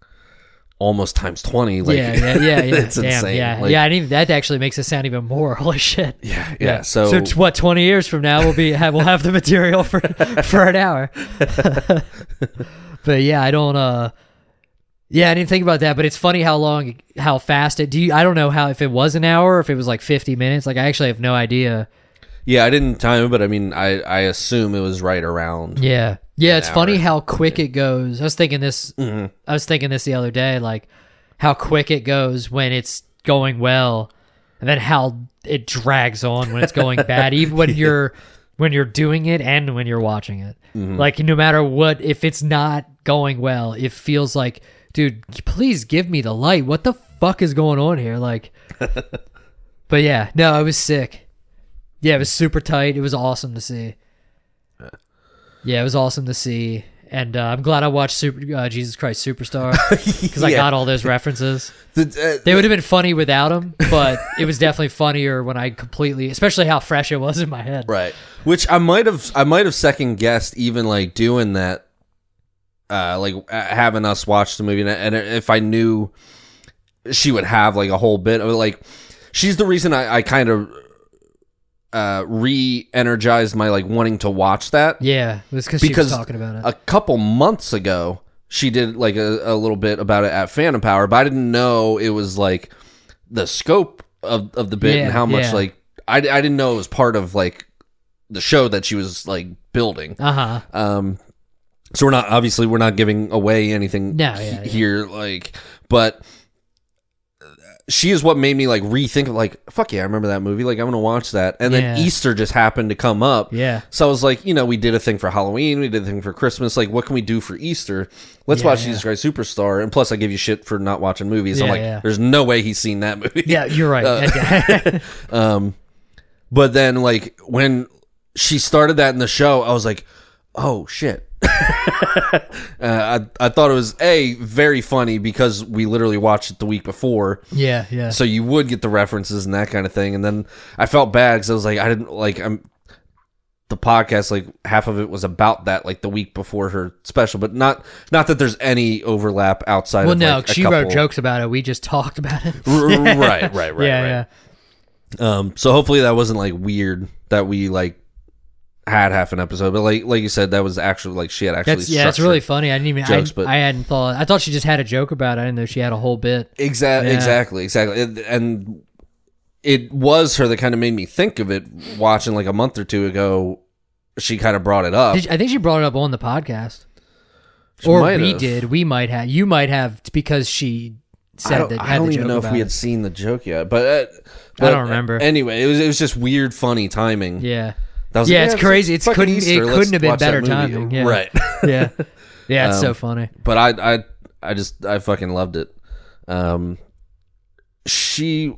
almost times twenty. Like, yeah, yeah, yeah, yeah. it's Damn, insane. yeah, Like, yeah. I need that actually makes it sound even more. Holy shit. yeah, yeah. So, so t- what? Twenty years from now, we'll be have, we'll have the material for for an hour. but yeah, I don't. uh Yeah, I didn't think about that. But it's funny how long, how fast it. Do you? I don't know how if it was an hour or if it was like fifty minutes. Like I actually have no idea. Yeah, I didn't time it, but I mean, I I assume it was right around. Yeah. Yeah, it's hour. funny how quick it goes. I was thinking this Mm-hmm. I was thinking this the other day, like how quick it goes when it's going well and then how it drags on when it's going bad, even when you're when you're doing it and when you're watching it. Mm-hmm. Like no matter what, if it's not going well, it feels like, dude, please give me the light. What the fuck is going on here? Like But yeah, no, it was sick. Yeah, it was super tight. It was awesome to see. Yeah, it was awesome to see, and uh, I'm glad I watched Super uh, Jesus Christ Superstar because I got all those references. The, uh, They would have been funny without them, but it was definitely funnier when I completely, especially how fresh it was in my head. right, which I might have I might have second guessed even like doing that, uh, like uh, having us watch the movie, and, and if I knew she would have like a whole bit of like, she's the reason I, I kind of uh re-energized my like wanting to watch that Yeah, it was because she was because talking about it. a couple months ago she did like a, a little bit about it at Phantom Power, but I didn't know it was like the scope of, of the bit Yeah, and how much yeah. like I, I didn't know it was part of like the show that she was like building. Uh huh. Um, so we're not obviously we're not giving away anything No, he- yeah, yeah. here, like, but she is what made me like rethink like fuck yeah, I remember that movie. Like I'm gonna watch that, and then Yeah. Easter just happened to come up. Yeah. So I was like, you know, we did a thing for Halloween, we did a thing for Christmas. Like, what can we do for Easter? Let's Yeah, watch yeah. Jesus Christ Superstar. And plus, I give you shit for not watching movies. I'm Yeah, like, yeah. there's no way he's seen that movie. Yeah, you're right. Uh, Um, but then like when she started that in the show, I was like, oh shit. uh, I I thought it was a very funny because we literally watched it the week before, yeah, yeah. so you would get the references and that kind of thing. And then I felt bad because I was like, I didn't like I'm the podcast like half of it was about that like the week before her special, but not not that there's any overlap outside. well, of, no, like, a she wrote jokes about it. We just talked about it. Right, right, right, yeah, right. yeah. Um, so hopefully that wasn't like weird that we like had half an episode, but like like you said, that was actually like she had actually. That's yeah, it's really funny. I didn't even jokes, I, but- I hadn't thought. I thought she just had a joke about it. I didn't know she had a whole bit. Exactly, Yeah. exactly, exactly, and, and it was her that kind of made me think of it. Watching like a month or two ago, she kind of brought it up. Did, I think she brought it up on the podcast, She or we have. did. We might have. You might have because she I said don't, that. I don't the even know if we it. had seen the joke yet, but, uh, I don't remember. Anyway, it was it was just weird, funny timing. Yeah, That was Yeah, like, it's crazy. It's couldn't- it let's couldn't have been better timing, yeah. Right. yeah, yeah. It's so Um, funny. but I I I just I fucking loved it. Um, she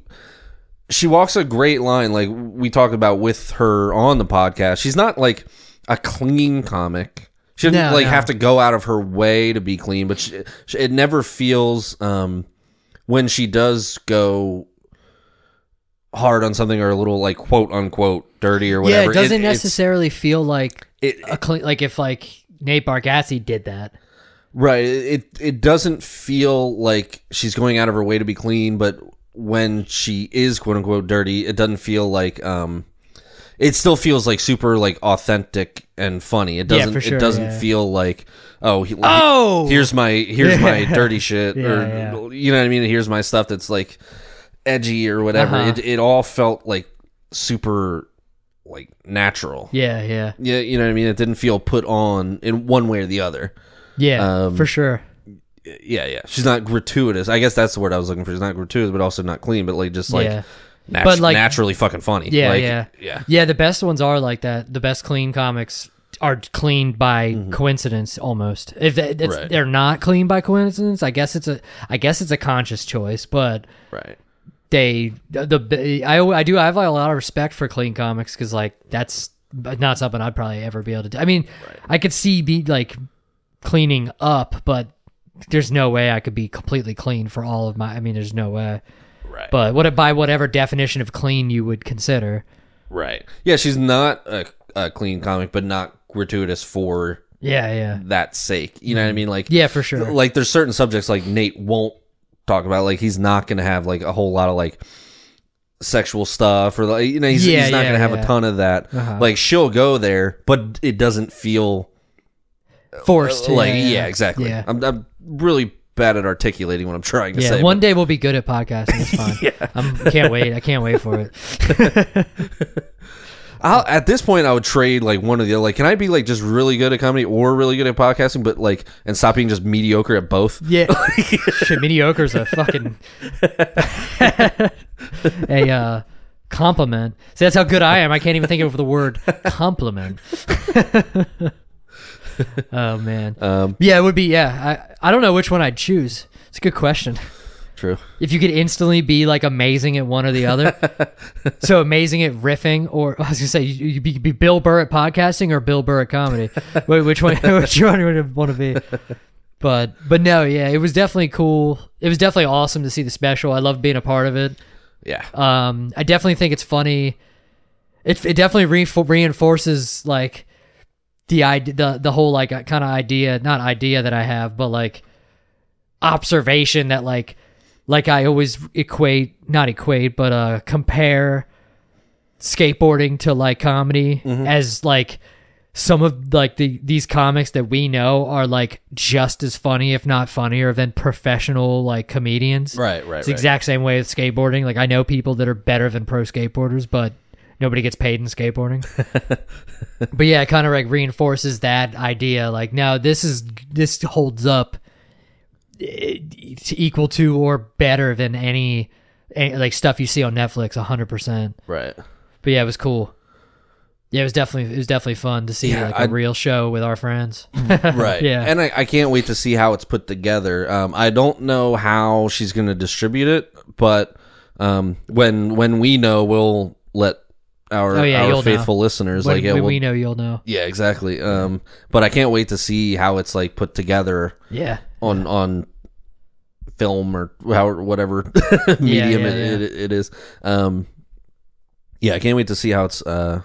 she walks a great line, like we talked about with her on the podcast. She's not like a clean comic. She doesn't No, like no. have to go out of her way to be clean, but she, she, it never feels um when she does go hard on something or a little like quote unquote dirty or Yeah, whatever. it doesn't it's- necessarily feel like It, a clean. Like if like Nate Bargatze did that. Right. It it doesn't feel like she's going out of her way to be clean, but when she is quote unquote dirty, it doesn't feel like um it still feels like super like authentic and funny. It doesn't for sure, it doesn't yeah. feel like oh he, Oh! here's my here's my dirty shit Yeah, or yeah. you know what I mean here's my stuff that's like edgy or whatever. Uh-huh. It it all felt like super like natural. Yeah, yeah, Yeah, you know what I mean? It didn't feel put on in one way or the other yeah, Um, for sure. yeah, yeah. She's not gratuitous. I guess that's the word I was looking for. She's not gratuitous, but also not clean, but like just like, Yeah. But, like- naturally fucking funny. Yeah, Like, yeah, yeah. yeah. The best ones are like that. The best clean comics are clean by coincidence almost. If it's, Mm-hmm. Right. they're not clean by coincidence, I guess it's a I guess it's a conscious choice. But Right. They the, the I I do I have like a lot of respect for clean comics because like that's not something I'd probably ever be able to do. I mean, I could see be like cleaning up, but there's no way I could be completely clean for all of my. I mean, there's no way. Right. But what by whatever definition of clean you would consider. right. Yeah, she's not a, a clean comic, but not gratuitous for Yeah, yeah, that sake. You know what I mm. mean? Like, yeah, for sure. like there's certain subjects like Nate won't talk about. Like he's not going to have like a whole lot of like sexual stuff or like you know he's, Yeah, he's not yeah, going to have yeah. a ton of that. Uh-huh. Like she'll go there, but it doesn't feel Forced. like yeah, exactly. Yeah. I'm, I'm really bad at articulating what I'm trying to Yeah, say. one but- day we'll be good at podcasting. It's fine. yeah, I can't wait. I can't wait for it. I'll, at this point, I would trade like one of the other. Like, can I be like just really good at comedy or really good at podcasting, but like and stop being just mediocre at both? Yeah, shit, mediocre's a fucking a uh, compliment. See, that's how good I am. I can't even think of the word compliment. oh man, Um, yeah, it would be. Yeah, I I don't know which one I'd choose. It's a good question. True. If you could instantly be like amazing at one or the other, so amazing at riffing, or I was gonna say you, you be, be Bill Burr at podcasting or Bill Burr at comedy. Wh- which one? Which one would you want to be? But but no, yeah, it was definitely cool. It was definitely awesome to see the special. I love being a part of it. Yeah. Um, I definitely think it's funny. It it definitely re- reinforces like the idea, the the whole like kind of idea, not idea that I have, but like observation that like like I always equate, not equate, but uh compare skateboarding to like comedy as like some of like the these comics that we know are like just as funny if not funnier than professional like comedians Right. Right. it's the exact same way with skateboarding. Like I know people that are better than pro skateboarders, but nobody gets paid in skateboarding. but yeah, it kind of like reinforces that idea. Like, no, this is this holds up equal to or better than any, eh, like stuff you see on Netflix. hundred percent. Right. But yeah, it was cool. Yeah, it was definitely it was definitely fun to see Yeah, like a I- real show with our friends. Right. Yeah. And I, I can't wait to see how it's put together. Um, I don't know how she's going to distribute it, but um, when when we know, we'll let our, Oh, yeah, our you'll know. faithful listeners when like yeah, when we'll, we know, you'll know. yeah, exactly. Um, but I can't wait to see how it's like put together Yeah. on on film or how whatever medium yeah, it, yeah. It, it is. Um, yeah, I can't wait to see how it's uh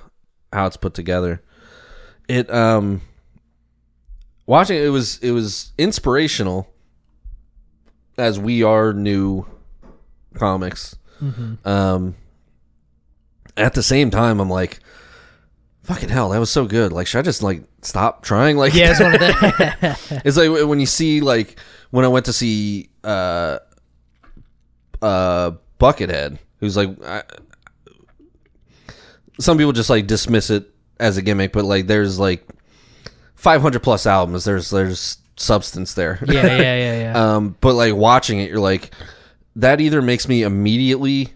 how it's put together. It um watching it, was it was inspirational as we are new comics. Um, at the same time, I'm like, fucking hell, that was so good. Like, should I just like stop trying? Like, Yeah, it's one of the it's like when you see like when I went to see uh uh Buckethead, who's like I, some people just like dismiss it as a gimmick, but like there's like 500 plus albums. There's there's substance there. Yeah, yeah, yeah, yeah. um, but like watching it, you're like that either makes me immediately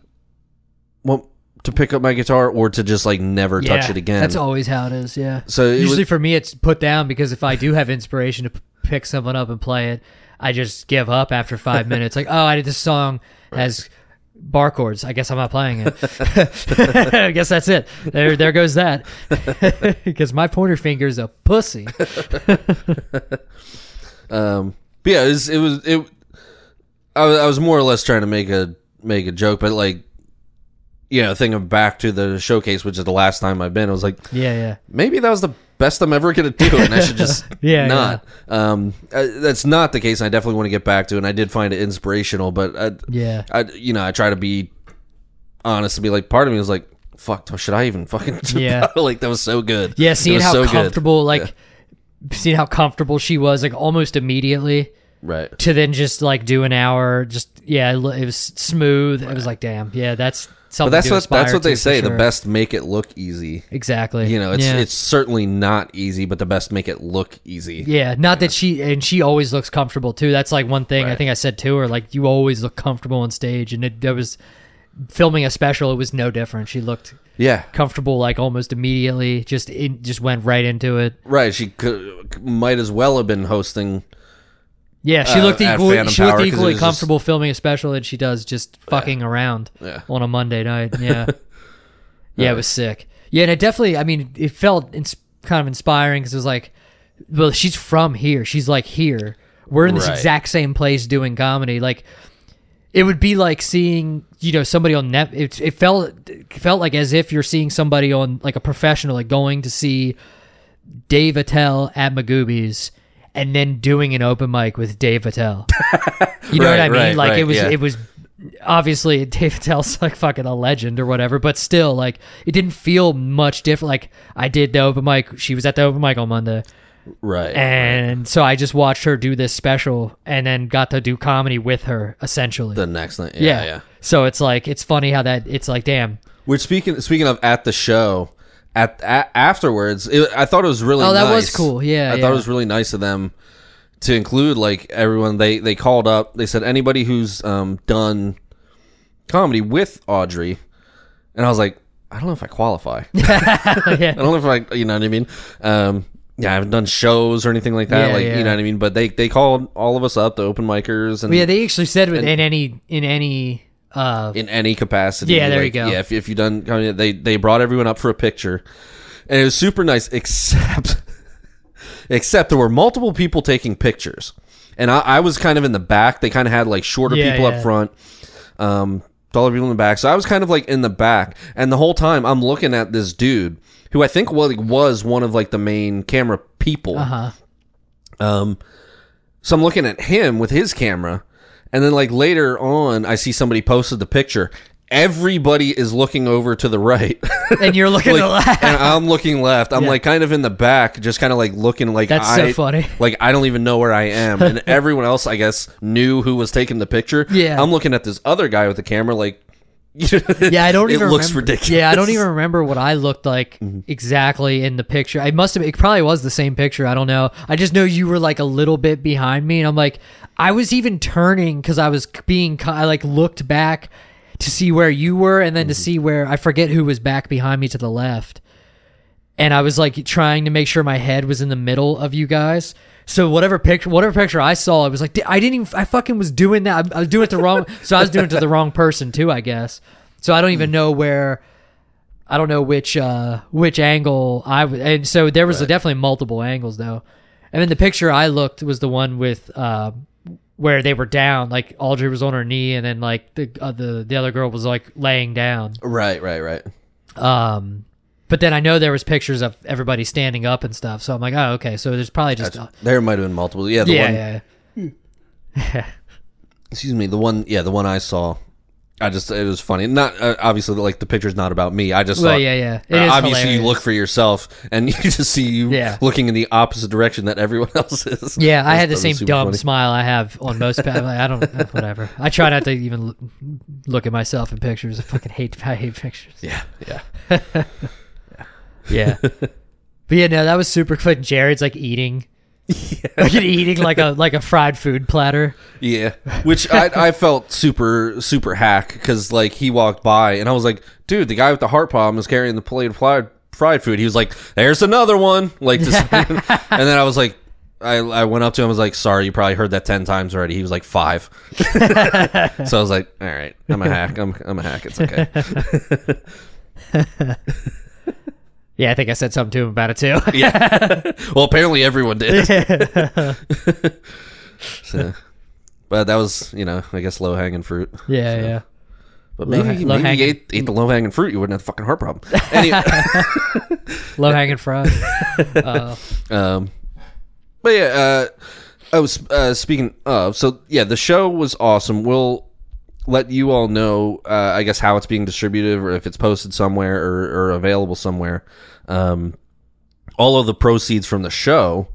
want to pick up my guitar or to just like never touch it again. That's always how it is. Yeah. So it usually was- for me, it's put down because if I do have inspiration to p- pick someone up and play it, I just give up after five minutes. Like, oh, I did this song has bar chords. I guess I'm not playing it. I guess that's it. There, there goes that. Because my pointer finger is a pussy. Um, but yeah, it was, it was it. I was, I was more or less trying to make a make a joke, but like, you know, thinking back to the showcase, which is the last time I've been, I was like, Yeah, yeah. maybe that was the best I'm ever gonna do, and I should just Yeah, not. Um, uh, that's not the case. and I definitely want to get back to, it, and I did find it inspirational, but I, Yeah. I, you know, I try to be honest and be like, part of me was like, fuck, should I even fucking? Yeah. like that was so good. Yeah, seeing was how so good. comfortable, like, seeing how comfortable she was, like, almost immediately. right? to then just like do an hour just yeah it it was smooth it was like damn yeah that's But that's what that's what they say. The best make it look easy. exactly You know, it's yeah. it's certainly not easy, but the best make it look easy. yeah not that she and she always looks comfortable too that's like one thing i think i said to her like you always look comfortable on stage and it there was filming a special it was no different she looked Yeah, comfortable like almost immediately just in, just went right into it right. She could might as well have been hosting. Yeah she Uh, looked equally she Power, looked equally was just- comfortable filming a special as she does just fucking around Yeah. on a monday night yeah Yeah, it was sick. Yeah, and it definitely. I mean, it felt kind of inspiring because it was like, well, she's from here. She's like here. We're in this Right. exact same place doing comedy. Like, it would be like seeing you know somebody on net. It, it felt it felt like as if you're seeing somebody on like a professional, like going to see Dave Attell at Magooby's. And then doing an open mic with Dave Attell. You know what I mean? right, like it was yeah. it was obviously Dave Attell's like fucking a legend or whatever, but still, like it didn't feel much different. Like I did the open mic; she was at the open mic on Monday, Right. and so I just watched her do this special, and then got to do comedy with her essentially. the next night. yeah. Yeah, yeah. So it's like it's funny how that it's like, damn, Which speaking speaking of at the show, at, a afterwards, it, I thought it was really. Oh, that was nice. cool. Yeah, I yeah. thought it was really nice of them to include like everyone. They they called up. They said anybody who's um, done comedy with Audrie, and I was like, I don't know if I qualify. I don't know if I, you know what I mean. Um, yeah, I haven't done shows or anything like that. Yeah, like yeah. you know what I mean. But they they called all of us up, the open micers, and Well, yeah, they actually said with in any in any uh in any capacity. Yeah, there you go. Yeah, if, if you done, I mean, they they brought everyone up for a picture, and it was super nice. Except, except there were multiple people taking pictures, and I, I was kind of in the back. They kind of had like shorter Yeah, people yeah. up front, um, taller people in the back. So I was kind of like in the back, and the whole time I'm looking at this dude who I think was was one of like the main camera people. uh-huh. Um, so I'm looking at him with his camera, and then like later on, I see somebody posted the picture. Everybody is looking over to the right, and you're looking to like, laugh. and I'm looking left. I'm Yeah. like kind of in the back, just kind of like looking like That's I, so funny. Like I don't even know where I am, and everyone else, I guess, knew who was taking the picture. Yeah. I'm looking at this other guy with the camera, like. Yeah, I don't even. it looks remember. ridiculous. Yeah, I don't even remember what I looked like Mm-hmm. exactly in the picture. I must have. It probably was the same picture. I don't know. I just know you were like a little bit behind me, and I'm like, I was even turning because I was being. I like looked back to see where you were, and then to Mm-hmm. see where I forget who was back behind me to the left. And I was like trying to make sure my head was in the middle of you guys. So whatever picture, whatever picture I saw, it was like I didn't even. I fucking was doing that. I, I was doing it the wrong. so I was doing it to the wrong person too, I guess. So I don't even know where. I don't know which uh which angle I w- and so there was definitely multiple angles though. And then the picture I looked was the one with uh where they were down, like Audrie was on her knee, and then like the uh, the the other girl was like laying down. Right, right, right. Um, but then I know there was pictures of everybody standing up and stuff. So I'm like, oh, okay. So there's probably just uh, There might have been multiple. Yeah, the yeah, one. yeah, excuse me the one yeah the one i saw i just it was funny not uh, obviously like the picture's not about me i just Well, thought, yeah, yeah. It uh, is obviously you look for yourself and you just see you Yeah. looking in the opposite direction that everyone else is Yeah, I had the same dumb smile I have on most. pa- I don't, whatever. I try not to even look, look at myself in pictures. I fucking hate. I hate pictures. yeah yeah Yeah, but yeah, no, that was super quick. Jared's like eating, like eating like a like a fried food platter. yeah which i i felt super super hack because like he walked by and i was like dude the guy with the heart problem is carrying the plate of fried fried food he was like there's another one like and then i was like I, I went up to him. I was like, "Sorry, you probably heard that ten times already." He was like five, so I was like, "All right, I'm a hack. I'm I'm a hack. It's okay." Yeah, I think I said something to him about it too. yeah. Well, apparently everyone did. so, but that was, you know, I guess low hanging fruit. yeah, yeah. But Low- maybe, low maybe hanging- you ate, ate the low hanging fruit, you wouldn't have a fucking heart problem. Anyway, Low hanging fruit. Uh, um, but yeah, uh, I was uh, speaking of. So yeah, the show was awesome. We'll let you all know, uh, I guess, how it's being distributed, or if it's posted somewhere or, or available somewhere. Um, all of the proceeds from the show,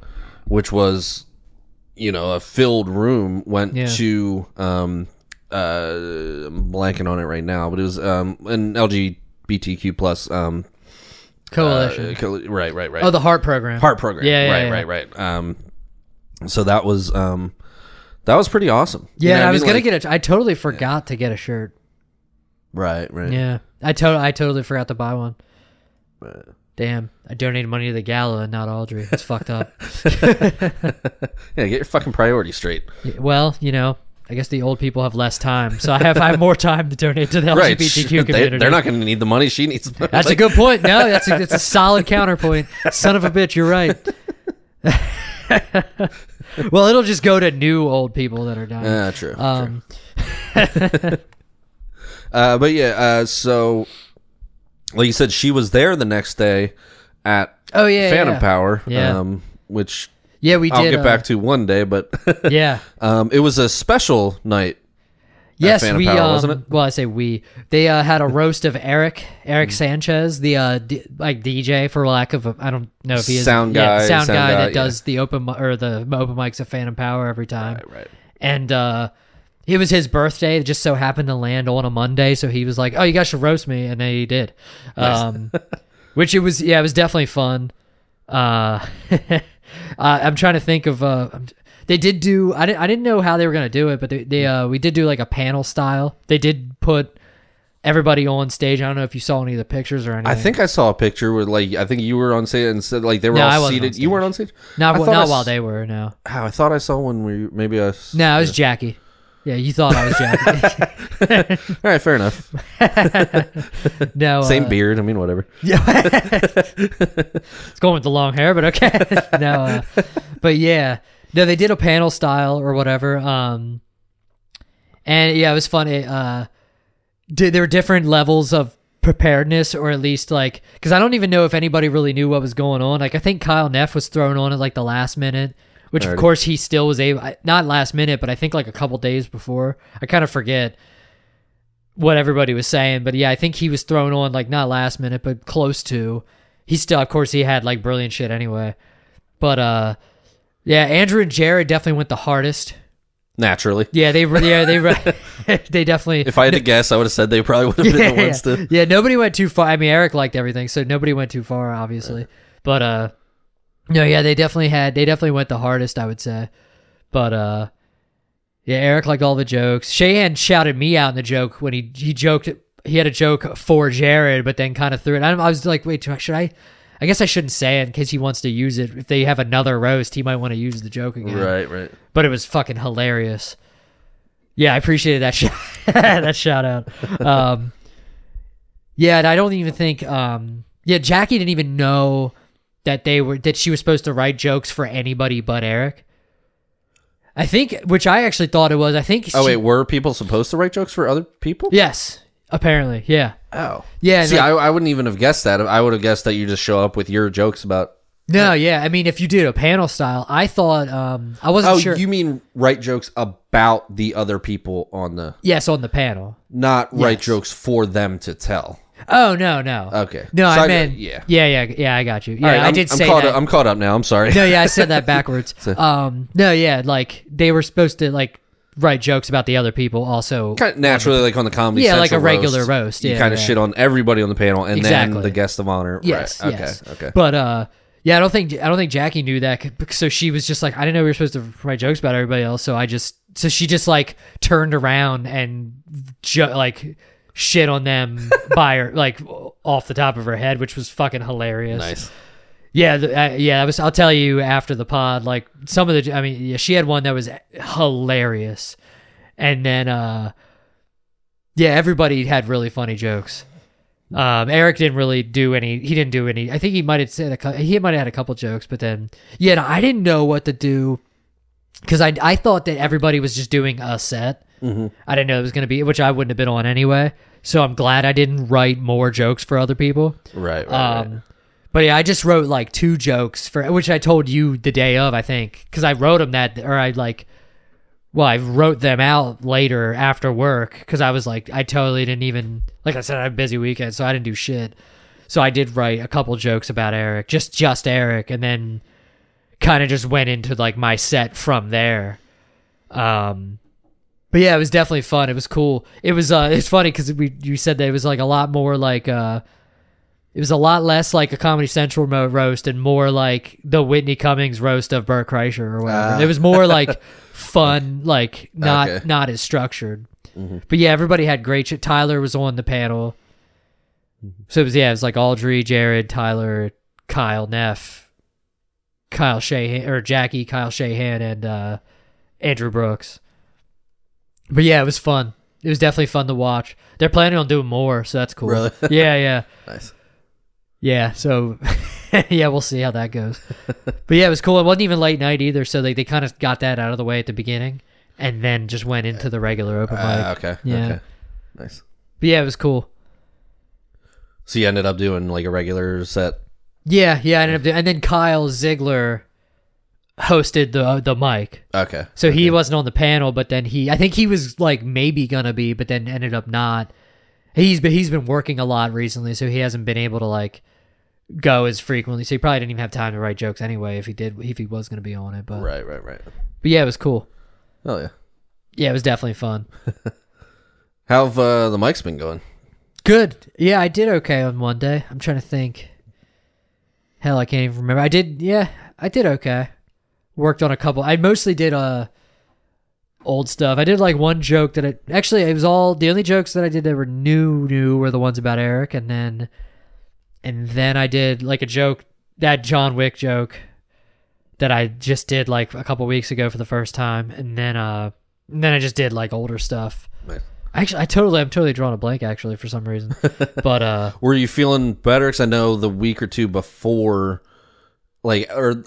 which was, you know, a filled room, went Yeah. to. Um, uh, I'm blanking on it right now, but it was um, an LGBTQ plus um, coalition. uh, co- right, right, right. oh, the heart program. Heart program. Yeah, yeah, right, yeah. right, right. Um, so that was um, that was pretty awesome. You Yeah, know what I was gonna Like- get it. I totally forgot to get a shirt. right, right. Yeah, I to- I totally forgot to buy one. Damn, I donated money to the gala and not Audrie. It's fucked up. Yeah, get your fucking priorities straight. Well, you know, I guess the old people have less time, so I have I have more time to donate to the LGBTQ They, community. they're not going to need the money. She needs. The money. That's a good point. No, that's a, that's a solid counterpoint. Son of a bitch, you're right. well, it'll just go to new old people that are dying. Yeah, true. true. um, Uh, but yeah, uh, so like you said, she was there the next day at oh yeah, Phantom yeah. Power. Yeah. Um, which Yeah, we did. I'll get uh, back to one day, but Yeah. um, it was a special night. Yes, Phantom we. Power, um, wasn't it? Well, I say we. They uh, had a roast of Erick, Erick Sanchez, the uh, d- like DJ for lack of a, I don't know if he is Sound yeah, guy, sound, sound guy guy, that does the open or the open mics at Phantom Power every time. Right, right. And uh, it was his birthday. It just so happened to land on a Monday, so he was like, "Oh, you guys should roast me," and they did. Um, which it was yeah it was definitely fun uh, uh i'm trying to think of uh they did do i didn't i didn't know how they were gonna do it but they, they uh we did do like a panel style they did put everybody on stage i don't know if you saw any of the pictures or anything I think I saw a picture where like I think you were on stage and said like they were No, all seated. You weren't on stage. not, thought I not while they were no Oh, I thought I saw one where you, maybe I. no it was jackie yeah you thought i was jackie All right, fair enough. no Same uh, beard. I mean, whatever. Yeah, it's going with the long hair, but okay. no, uh, but yeah, no, they did a panel style or whatever. Um, and yeah, it was funny. Uh, did there were different levels of preparedness, or at least like, because I don't even know if anybody really knew what was going on. Like, I think Kyle Neff was thrown on at like the last minute, which of course he still was able. Not last minute, but I think like a couple days before. I kind of forget what everybody was saying, but yeah, I think he was thrown on like not last minute, but close to. He still, of course, he had like brilliant shit anyway. But uh, yeah, Andrew and Jared definitely went the hardest. Naturally, Yeah, they yeah they they definitely. if I had to guess, I would have said they probably would have been the ones yeah. to. yeah, nobody went too far. I mean, Erick liked everything, so nobody went too far, obviously. But uh, no, yeah, they definitely had. They definitely went the hardest, I would say. But uh, yeah, Erick liked all the jokes. Shahan shouted me out in the joke when he he joked. He had a joke for Jared, but then kind of threw it. I, I was like, wait, should I? I guess I shouldn't say it in case he wants to use it. If they have another roast, he might want to use the joke again Right, right. but it was fucking hilarious. Yeah, I appreciated that shout that shout out. Um, yeah, and I don't even think um, yeah, Jackie didn't even know that they were that she was supposed to write jokes for anybody but Erick. I think, which I actually thought it was. I think. Oh she- wait, were people supposed to write jokes for other people? Yes, apparently, yeah, Oh. yeah. See, no, I, I wouldn't even have guessed that. I would have guessed that you just show up with your jokes about. no, yeah. I mean, if you did a panel style, I thought um, I wasn't Oh, sure. you mean write jokes about the other people on the, yes, on the panel. not write Yes. jokes for them to tell. Oh no, no. Okay. No, So I I- meant yeah. yeah, yeah, yeah. I got you. Yeah, All right, I I'm, did I'm say caught that. Up, I'm caught up now. I'm sorry. no, yeah, I said that backwards. um, no, yeah, like they were supposed to like write jokes about the other people. Also, kind of naturally, like on the comedy, Yeah, like a regular roast, You yeah, kind of yeah. shit on everybody on the panel, and Exactly. then the guest of honor. yes, Right. Okay. yes. Okay. But uh, yeah, I don't think I don't think Jackie knew that. c- So she was just like, I didn't know we were supposed to write jokes about everybody else. So I just so she just like turned around and ju- like shit on them by her like off the top of her head, which was fucking hilarious. Nice. Yeah, uh, yeah. That was. I'll tell you after the pod. Like some of the. I mean, yeah, she had one that was hilarious, and then uh, yeah, everybody had really funny jokes. Um, Erick didn't really do any. He didn't do any. I think he might have said a. He might have had a couple jokes, but then yeah, no, I didn't know what to do because I I thought that everybody was just doing a set. Mm-hmm. I didn't know it was going to be, which I wouldn't have been on anyway. So I'm glad I didn't write more jokes for other people. Right. Right. Um, right. but yeah, I just wrote like two jokes for which I told you the day of, I think, because I wrote them that, or I like, well, I wrote them out later after work because I was like, I totally didn't even, like I said, I had a busy weekend, so I didn't do shit. So I did write a couple jokes about Erick, just just Erick, and then kind of just went into like my set from there. Um, but yeah, it was definitely fun. It was cool. It was uh, it's funny because we you said that it was like a lot more like uh it was a lot less like a Comedy Central roast and more like the Whitney Cummings roast of Bert Kreischer or whatever. Ah. it was more like fun, like not Okay. not as structured. But yeah, everybody had great shit. Tyler was on the panel, so it was yeah, it was like Audrie, Jared, Tyler, Kyle Neff, Kyle Shahan or Jackie, Kyle Shahan, and uh, Andrew Brooks. But yeah, it was fun. It was definitely fun to watch. They're planning on doing more, so that's cool. Really? yeah, yeah. nice. Yeah, so yeah, we'll see how that goes. but yeah, it was cool. It wasn't even late night either, so they, they kind of got that out of the way at the beginning and then just went into the regular open Ah, mic. okay. Yeah. Okay. Nice. But yeah, it was cool. So you ended up doing like a regular set. Yeah, yeah, I ended up doing, and then Kyle Ziegler hosted the the mic. Okay. So he wasn't on the panel, but then he I think he was like maybe gonna be, but then ended up not. He's been he's been working a lot recently, so he hasn't been able to like go as frequently. So he probably didn't even have time to write jokes anyway if he did if he was gonna be on it. But Right. Right. Right. but yeah, it was cool. Oh yeah. Yeah, it was definitely fun. How've uh, the mics been going? Good. Yeah, I did okay on one day. I'm trying to think. hell, I can't even remember. I did, yeah, I did okay. Worked on a couple. I mostly did uh old stuff. I did like one joke that I actually it was all the only jokes that I did that were new new were the ones about Erick, and then and then I did like a joke that John Wick joke that I just did like a couple weeks ago for the first time, and then uh and then I just did like older stuff. Nice. Actually, I totally I'm totally drawing a blank actually for some reason, but uh Were you feeling better? Because I know the week or two before, like, or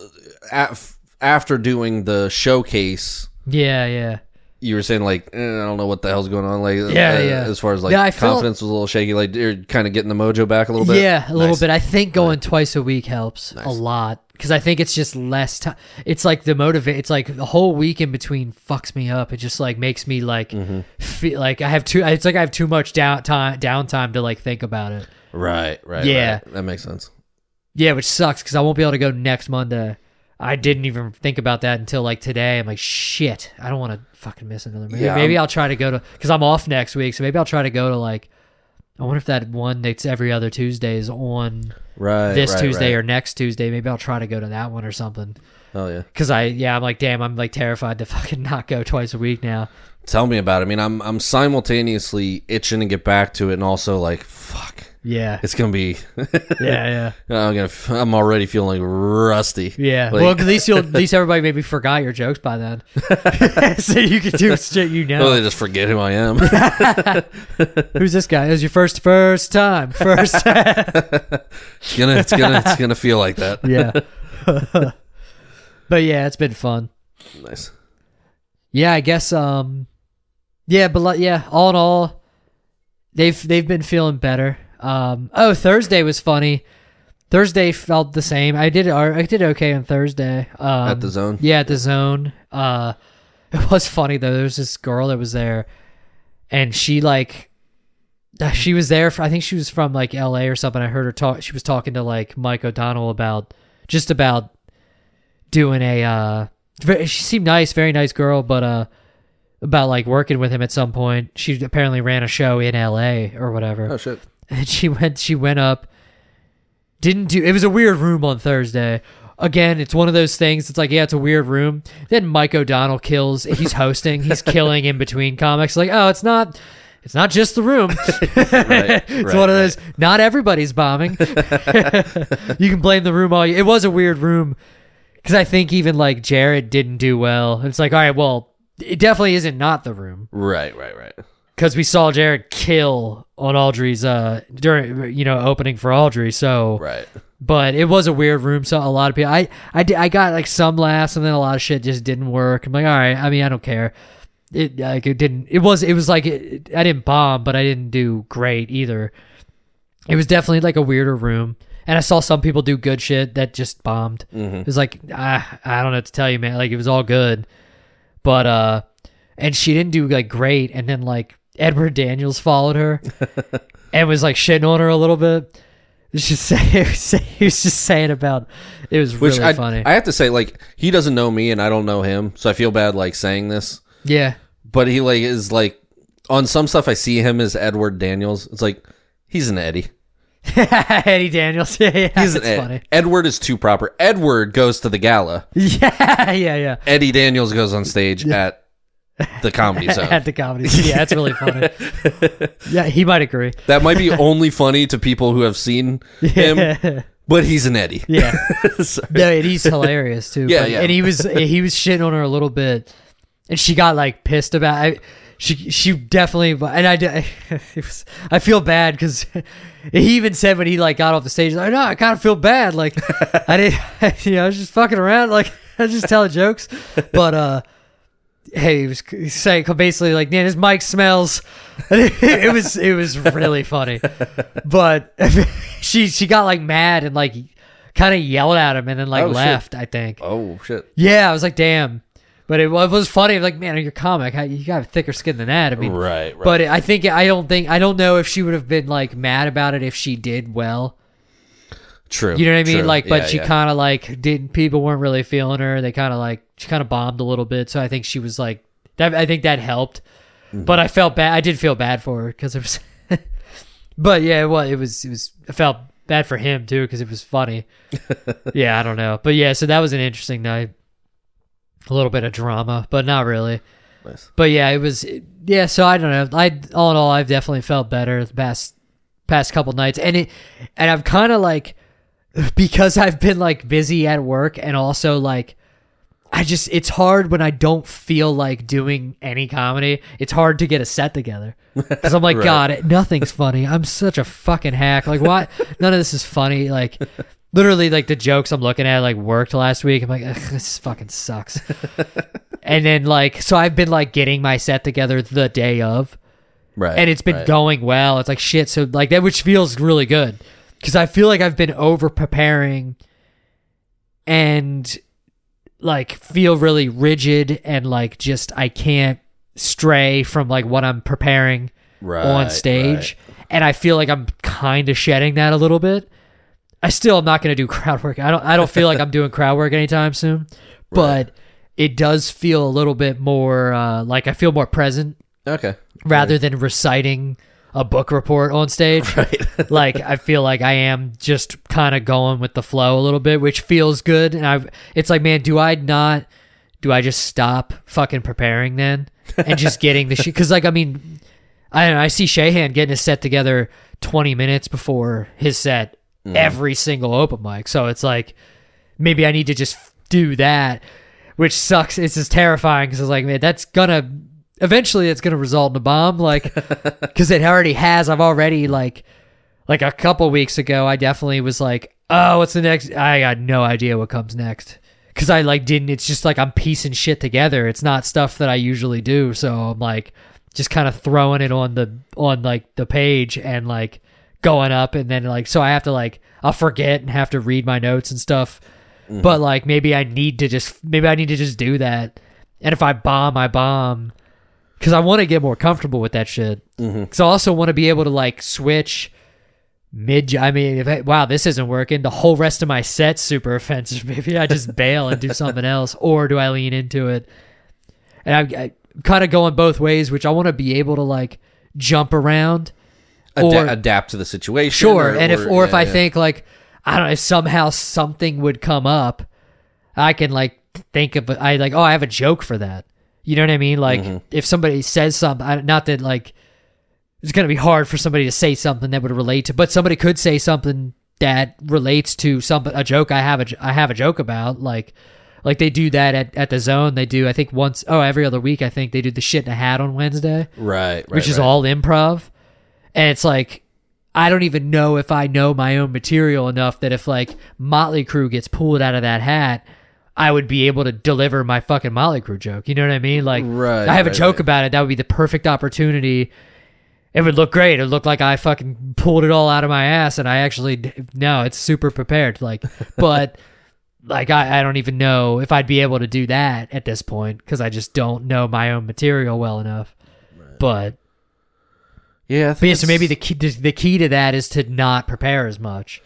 af- after doing the showcase, yeah yeah. you were saying like, eh, I don't know what the hell's going on. Like, Yeah, uh, yeah. As far as like Yeah, I felt- confidence was a little shaky. Like, you're kind of getting the mojo back a little bit. Yeah, a little bit. I think going twice a week helps Nice. a lot because I think it's just less time. It's like the motivate. It's like the whole week in between fucks me up. It just like makes me like Mm-hmm. feel like I have too. It's like I have too much down time downtime to like think about it. Right. Right. Yeah. right. That makes sense. Yeah, which sucks because I won't be able to go next Monday. I didn't even think about that until like today. I'm like, shit, I don't want to fucking miss another. Maybe, Yeah, maybe I'm- I'll try to go to because I'm off next week, so maybe I'll try to go to like. I wonder if that one that's every other Tuesday is on Right. this right, Tuesday right. or next Tuesday. Maybe I'll try to go to that one or something. Oh yeah. Cause I, yeah, I'm like, damn, I'm like terrified to fucking not go twice a week now. Tell me about it. I mean, I'm I'm simultaneously itching to get back to it, and also like, fuck, Yeah, it's gonna be. yeah, yeah, I'm gonna. I'm already feeling rusty. yeah. Like- well, at least you'll, at least everybody maybe forgot your jokes by then, so you can do shit you know. they just forget who I am. Who's this guy? It was your first, first time, first. it's gonna. It's gonna. It's gonna feel like that. yeah. but yeah, it's been fun. Nice. Yeah, I guess. Um, yeah, but like, yeah, all in all, they've they've been feeling better. Um, oh, Thursday was funny. Thursday felt the same. I did I did okay on Thursday. Um, At the zone. Yeah, at the zone. Uh, it was funny though. There was this girl that was there, and she like, uh, she was there. For, I think she was from like L.A. or something. I heard her talk. She was talking to like Mike O'Donnell about just about doing a. Uh, she seemed nice, very nice girl, but uh, about like working with him at some point. She apparently ran a show in L.A. or whatever Oh shit. And she went she went up didn't do it was a weird room on thursday again it's one of those things it's like yeah it's a weird room then mike o'donnell kills he's hosting he's killing in between comics like oh it's not it's not just the room Right, it's right, one of those not everybody's bombing you can blame the room all you it was a weird room because i think even like jared didn't do well it's like all right well it definitely isn't not the room Right. Right. Right. Because we saw Jared kill on Audrie's uh during you know opening for Audrie. So, Right. but it was a weird room. So a lot of people, I I did, I got like some laughs, and then a lot of shit just didn't work. I'm like, all right. I mean, I don't care. It like it didn't. It was it was like it, I didn't bomb, but I didn't do great either. It was definitely like a weirder room. And I saw some people do good shit that just bombed. It was like I I don't know what to tell you, man. Like it was all good, but uh, and she didn't do like great. And then like Edward Daniels followed her and was like shitting on her a little bit. It was just saying, he was saying- he was just saying about it was Which really I, funny. I have to say, like, he doesn't know me and I don't know him, so I feel bad like saying this. yeah, But he like is like on some stuff. I see him as Edward Daniels. It's like he's an Eddie. Eddie Daniels. Yeah, yeah, He's an Ed- funny. Edward is too proper. Edward goes to the gala. Yeah, yeah, yeah. Eddie Daniels goes on stage at the comedy zone. At the comedy, yeah, that's really funny. yeah, he might agree. that might be only funny to people who have seen him, Yeah, but he's an Eddie. yeah. No, and he's hilarious too. Yeah, but- yeah. And he was he was shitting on her a little bit, and she got like pissed about. I, she she definitely and I it was, I feel bad because he even said when he like got off the stage, like, no, I kind of feel bad. Like I didn't, you know, I was just fucking around. Like I was just telling jokes, but uh. Hey, he was saying basically like, man, his mic smells. it was it was really funny, but she she got like mad and like kind of yelled at him and then like Oh, shit. left. I think. Oh shit! Yeah, I was like, damn. But it, it was funny. Like, man, you're comic. You got thicker skin than that. I mean, Right, right. but I think I don't think I don't know if she would have been like mad about it if she did well. True. You know what I mean? true. Like, but Yeah, she yeah. kind of like did. People weren't really feeling her. They kind of like she kind of bombed a little bit. So I think she was like that. I think that helped. Mm-hmm. But I felt bad. I did feel bad for her because it was. but yeah, well, it was. It was. I felt. bad for him too because it was funny. yeah, I don't know, but yeah, so that was an interesting night. A little bit of drama, but not really. Nice. But yeah, it was. Yeah, so I don't know. I all in all, I've definitely felt better the past past couple nights, and it, and I've kind of like because I've been like busy at work and also like I just it's hard when I don't feel like doing any comedy. It's hard to get a set together because I'm like, Right. God, nothing's funny. I'm such a fucking hack. Like, why? None of this is funny. Like, literally, like the jokes I'm looking at like worked last week. I'm like, Ugh, this fucking sucks. and then like, so I've been like getting my set together the day of Right. and it's been right. going well. It's like shit. So like that, which feels really good because I feel like I've been over preparing and like feel really rigid and like just I can't stray from like what I'm preparing Right, on stage. And I feel like I'm kind of shedding that a little bit. I still am not going to do crowd work. I don't. I don't feel like I'm doing crowd work anytime soon. But it does feel a little bit more uh, like I feel more present Okay. rather than reciting a book report on stage. Right. like I feel like I am just kind of going with the flow a little bit, which feels good. And I, it's like, man, do I not? Do I just stop fucking preparing then and just getting the shit? Because like, I mean, I don't know, I see Shahan getting his set together twenty minutes before his set mm-hmm. every single open mic. So it's like maybe I need to just do that, which sucks. It's just terrifying because it's like, man, that's gonna eventually it's gonna result in a bomb, like because it already has. I've already like like a couple weeks ago, I definitely was like, oh, what's the next? I got no idea what comes next. Cause I like didn't. It's just like I'm piecing shit together. It's not stuff that I usually do. So I'm like just kind of throwing it on the on like the page and like going up and then like so I have to like I'll forget and have to read my notes and stuff. Mm-hmm. But like maybe I need to just maybe I need to just do that. And if I bomb, I bomb because I want to get more comfortable with that shit. Mm-hmm. Because I also want to be able to like switch mid. I mean, if I, wow, this isn't working. The whole rest of my set's super offensive. Maybe I just bail and do something else, or do I lean into it? And I, I kind of going both ways, which I want to be able to like jump around. Ada- Or- adapt to the situation. Sure, and if or if yeah, I yeah. think like I don't know if somehow something would come up, I can like think of I like oh I have a joke for that. You know what I mean? Like Mm-hmm. if somebody says something, not that like it's gonna be hard for somebody to say something that would relate to, but somebody could say something that relates to some a joke I have a I have a joke about like. Like they do that at, at the zone. They do I think once oh every other week I think they do the shit in a hat on Wednesday right, right, which is right. all improv. And it's like I don't even know if I know my own material enough that if like Motley Crue gets pulled out of that hat, I would be able to deliver my fucking Motley Crue joke. You know what I mean? Like Right, I have a joke right. about it. That would be the perfect opportunity. It would look great. It would look like I fucking pulled it all out of my ass, and I actually no, it's super prepared. Like, but like I, I don't even know if I'd be able to do that at this point because I just don't know my own material well enough. But yeah. But yeah, so maybe the key the, the key to that is to not prepare as much.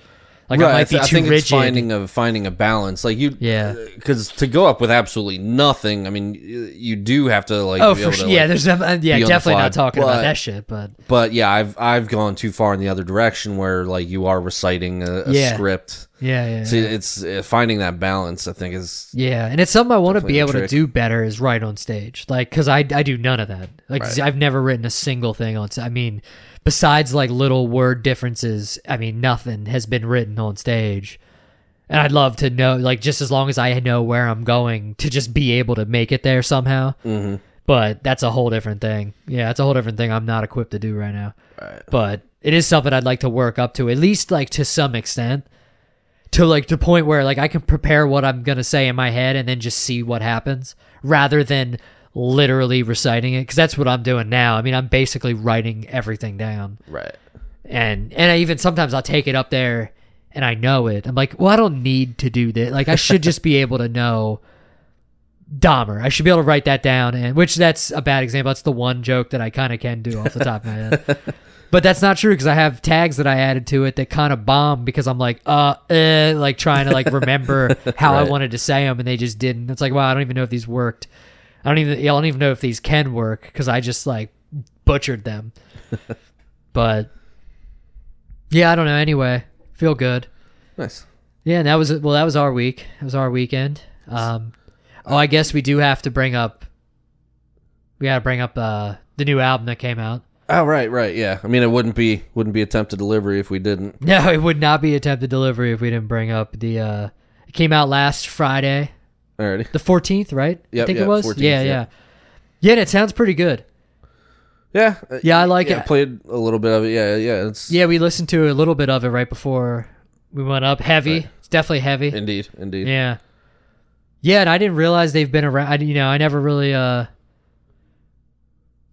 Like right, I might be I too think rigid. it's finding a finding a balance. Like you, Yeah. because to go up with absolutely nothing, I mean, you do have to like. oh, for sure. like- yeah, there's um, uh, yeah, definitely not talking about that shit. But But yeah, I've I've gone too far in the other direction where like you are reciting a, a Yeah. script. yeah, yeah, So yeah. it's uh, finding that balance. I think is Yeah, and it's something I want to be able to do better is write on stage. Like, cause I I do none of that. Like, Right. I've never written a single thing on. I mean, besides like little word differences, I mean, nothing has been written on stage. And I'd love to know, like, just as long as I know where I'm going, to just be able to make it there somehow. Mhm. But that's a whole different thing. Yeah, it's a whole different thing. I'm not equipped to do right now. Right. But it is something I'd like to work up to, at least like to some extent to like the point where like I can prepare what I'm gonna say in my head and then just see what happens rather than literally reciting it because that's what I'm doing now. I mean, I'm basically writing everything down, right. and and I even sometimes I'll take it up there and I know it. I'm like, well, I don't need to do this. Like, I should just be able to know Dahmer. I should be able to write that down, and which that's a bad example. That's the one joke that I kind of can do off the top of my head. But that's not true because I have tags that I added to it that kind of bomb because I'm like, uh, eh, like trying to like remember how I wanted to say them and they just didn't. It's like, wow, I don't even know if these worked. I don't even, I don't even know if these can work because I just like butchered them. but yeah, I don't know. Anyway, Feel good. Nice. Yeah, and that was well. That was our week. That was our weekend. Um, oh, I guess we do have to bring up. We got to bring up uh, the new album that came out. Oh right, right, yeah. I mean, it wouldn't be wouldn't be attempted delivery if we didn't. No, it would not be attempted delivery if we didn't bring up the. Uh, it came out last Friday, Alrighty. the fourteenth, right? I think yep, it was. 14th, yeah, yeah. yeah, yeah. And it sounds pretty good. Yeah. uh, Yeah, I like yeah, it. Played a little bit of it. Yeah, yeah. It's Yeah, we listened to a little bit of it right before we went up. Heavy. Right. It's definitely heavy. indeed, indeed. Yeah. Yeah, and I didn't realize they've been around. I, you know, I never really. uh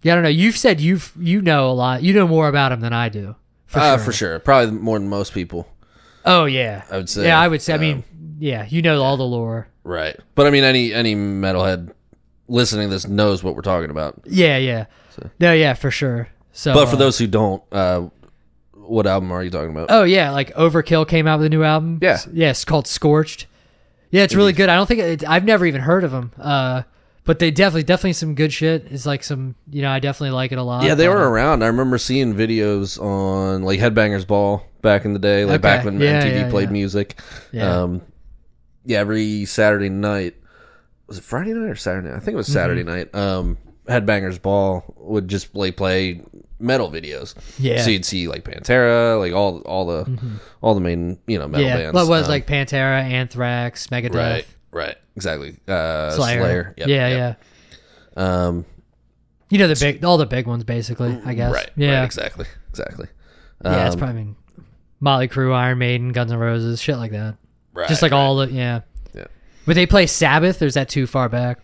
Yeah, I don't know. You've said you've you know a lot. You know more about them than I do. For uh, sure. for sure. Probably more than most people. Oh yeah. I would say. Yeah, I would say. I Um, mean, yeah, you know all the lore. Right. But I mean, any any metalhead listening to this knows what we're talking about. Yeah, yeah. No, yeah, for sure. So, But for uh, those who don't, uh, what album are you talking about? oh yeah, like Overkill came out with a new album. Yeah. S- yeah, it's called Scorched. Yeah, it's really good. I don't think it, I've never even heard of them. Uh, but they definitely, definitely some good shit. It's like some, you know, I definitely like it a lot. yeah, they were around. I remember seeing videos on like Headbangers Ball back in the day, like Okay. back when Yeah, MTV yeah, played yeah. music. Yeah. Um, yeah, every Saturday night was it Friday night or Saturday? night? I think it was Mm-hmm. Saturday night. Um, Headbangers Ball would just play play metal videos. Yeah. Mm-hmm. so you'd see like Pantera, like all all the all the main you know metal yeah, bands. what was Um, like Pantera, Anthrax, Megadeth, right, right, exactly. Uh, Slayer. Slayer. Yep, yeah, yep. yeah. Um, You know the big, all the big ones, basically. I guess. right, Yeah. right, exactly, exactly. yeah, it's Um, probably I mean, Motley Crue, Iron Maiden, Guns N' Roses, shit like that. Right, Just like right. all the yeah. Yeah. Would they play Sabbath, or is that too far back?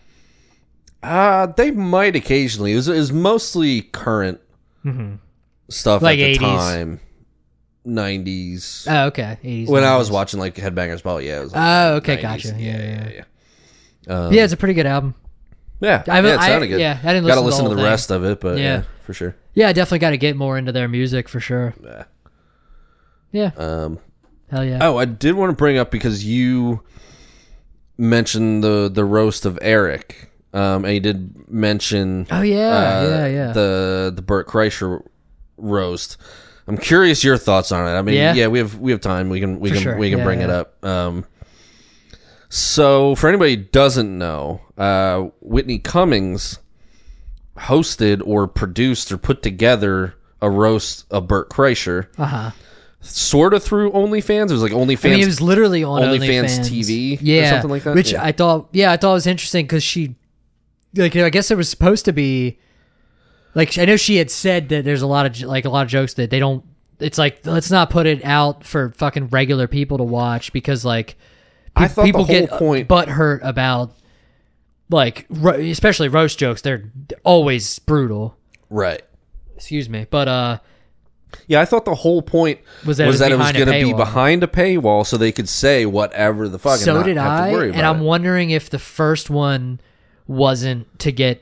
Uh, they might occasionally. It was, it was mostly current stuff Mm-hmm. Like at the time, nineties. Oh, okay. 80s. when I 90s. was watching like Headbangers Ball, yeah. It was like Oh, okay, 90s. gotcha. Yeah, Yeah, yeah, yeah. Um, Yeah, it's a pretty good album. yeah, I haven't- yeah, it I- sounded good. yeah, I didn't Got to listen to listen the to the whole rest of it, but yeah, Yeah. for sure. Yeah, I definitely got to get more into their music for sure. Yeah. Yeah, Um, hell yeah. oh, I did want to bring up because you mentioned the the roast of Erick, um, and you did mention Oh, yeah, uh, yeah, yeah. the the Bert Kreischer roast. I'm curious your thoughts on it. I mean, Yeah? yeah, we have we have time. We can we For can sure. we can Yeah, bring it up. Um, so for anybody who doesn't know, uh, Whitney Cummings hosted or produced or put together a roast of Bert Kreischer, Uh huh. Sort of through OnlyFans. It was like OnlyFans. I mean, it was literally on OnlyFans OnlyFans, TV or yeah, something like that? Which Yeah. I thought, yeah, I thought it was interesting because she, like, I guess it was supposed to be, like, I know she had said that there's a lot of like a lot of jokes that they don't. It's like let's not put it out for fucking regular people to watch because like pe- I thought people get point- butt hurt about like ro- especially roast jokes. They're always brutal. right. Excuse me, but uh, Yeah, I thought the whole point Was that it was that it was going to be behind a paywall, so they could say whatever the fuck. so not did have I, to worry about. and I'm it. wondering if the first one wasn't to get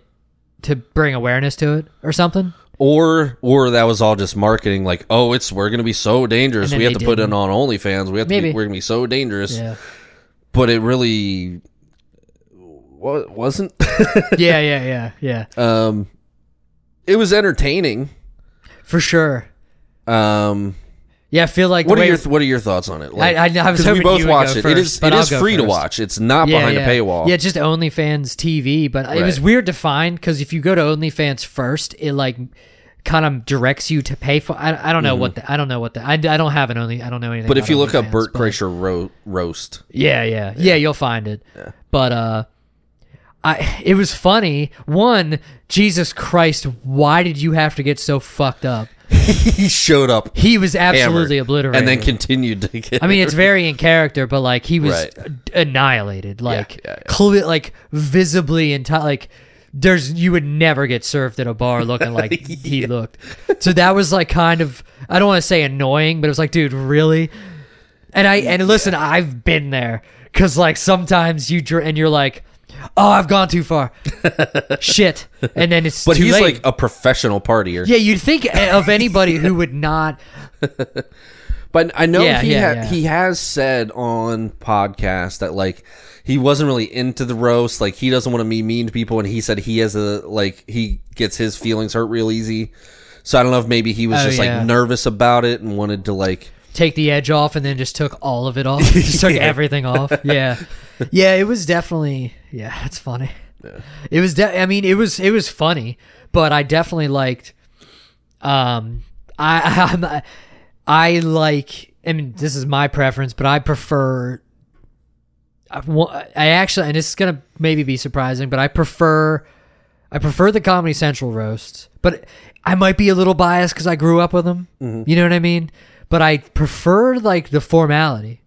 to bring awareness to it or something. or or that was all just marketing. Like, oh, it's we're going to be so dangerous. We have to put it didn't. on OnlyFans. We have to. Maybe. Be, we're going to be so dangerous. Yeah, But it really wa- wasn't. yeah, yeah, yeah, yeah, um, it was entertaining. for sure. Um, Yeah, I feel like what are your What are your thoughts on it? I, I, I was we both watched it. First, it is it is free to watch. It's not Yeah, behind yeah. a paywall. Yeah, just OnlyFans TV, but it was weird to find because if you go to OnlyFans first, it like kind of directs you to pay for. I, I don't know what the, I don't know what the I, I don't have an only I don't know anything. Mm-hmm. But if you look up OnlyFans, Bert Kreischer ro- roast, Yeah, yeah, yeah, You'll find it. But uh, I it was funny. One, Jesus Christ, why did you have to get so fucked up? he showed up He was absolutely hammered, obliterated, and then continued to get. I mean, it's very in character, but like he was Right. annihilated, like yeah, yeah. cle- like visibly and like there's you would never get served at a bar looking like he looked. So that was like kind of I don't want to say annoying, but it was like, dude, really? And I and listen, I've been there because like sometimes you dr- and you're like, oh, I've gone too far, shit, and then it's but too he's late. like a professional partier. yeah, you'd think of anybody who would not. But I know Yeah, he yeah, ha- yeah. he has said on podcasts that like he wasn't really into the roast. Like he doesn't want to be mean to people, and he said he has a like he gets his feelings hurt real easy. So I don't know if maybe he was Oh, just yeah. like nervous about it and wanted to like take the edge off and then just took all of it off. just took Yeah. everything off. Yeah. Yeah, it was definitely yeah, it's funny. It was de- I mean, it was it was funny, but I definitely liked um I I'm, I like I mean, this is my preference, but I prefer I, I actually and this is going to maybe be surprising, but I prefer I prefer the Comedy Central roasts, but I might be a little biased because I grew up with them. You know what I mean? But I prefer like the formality,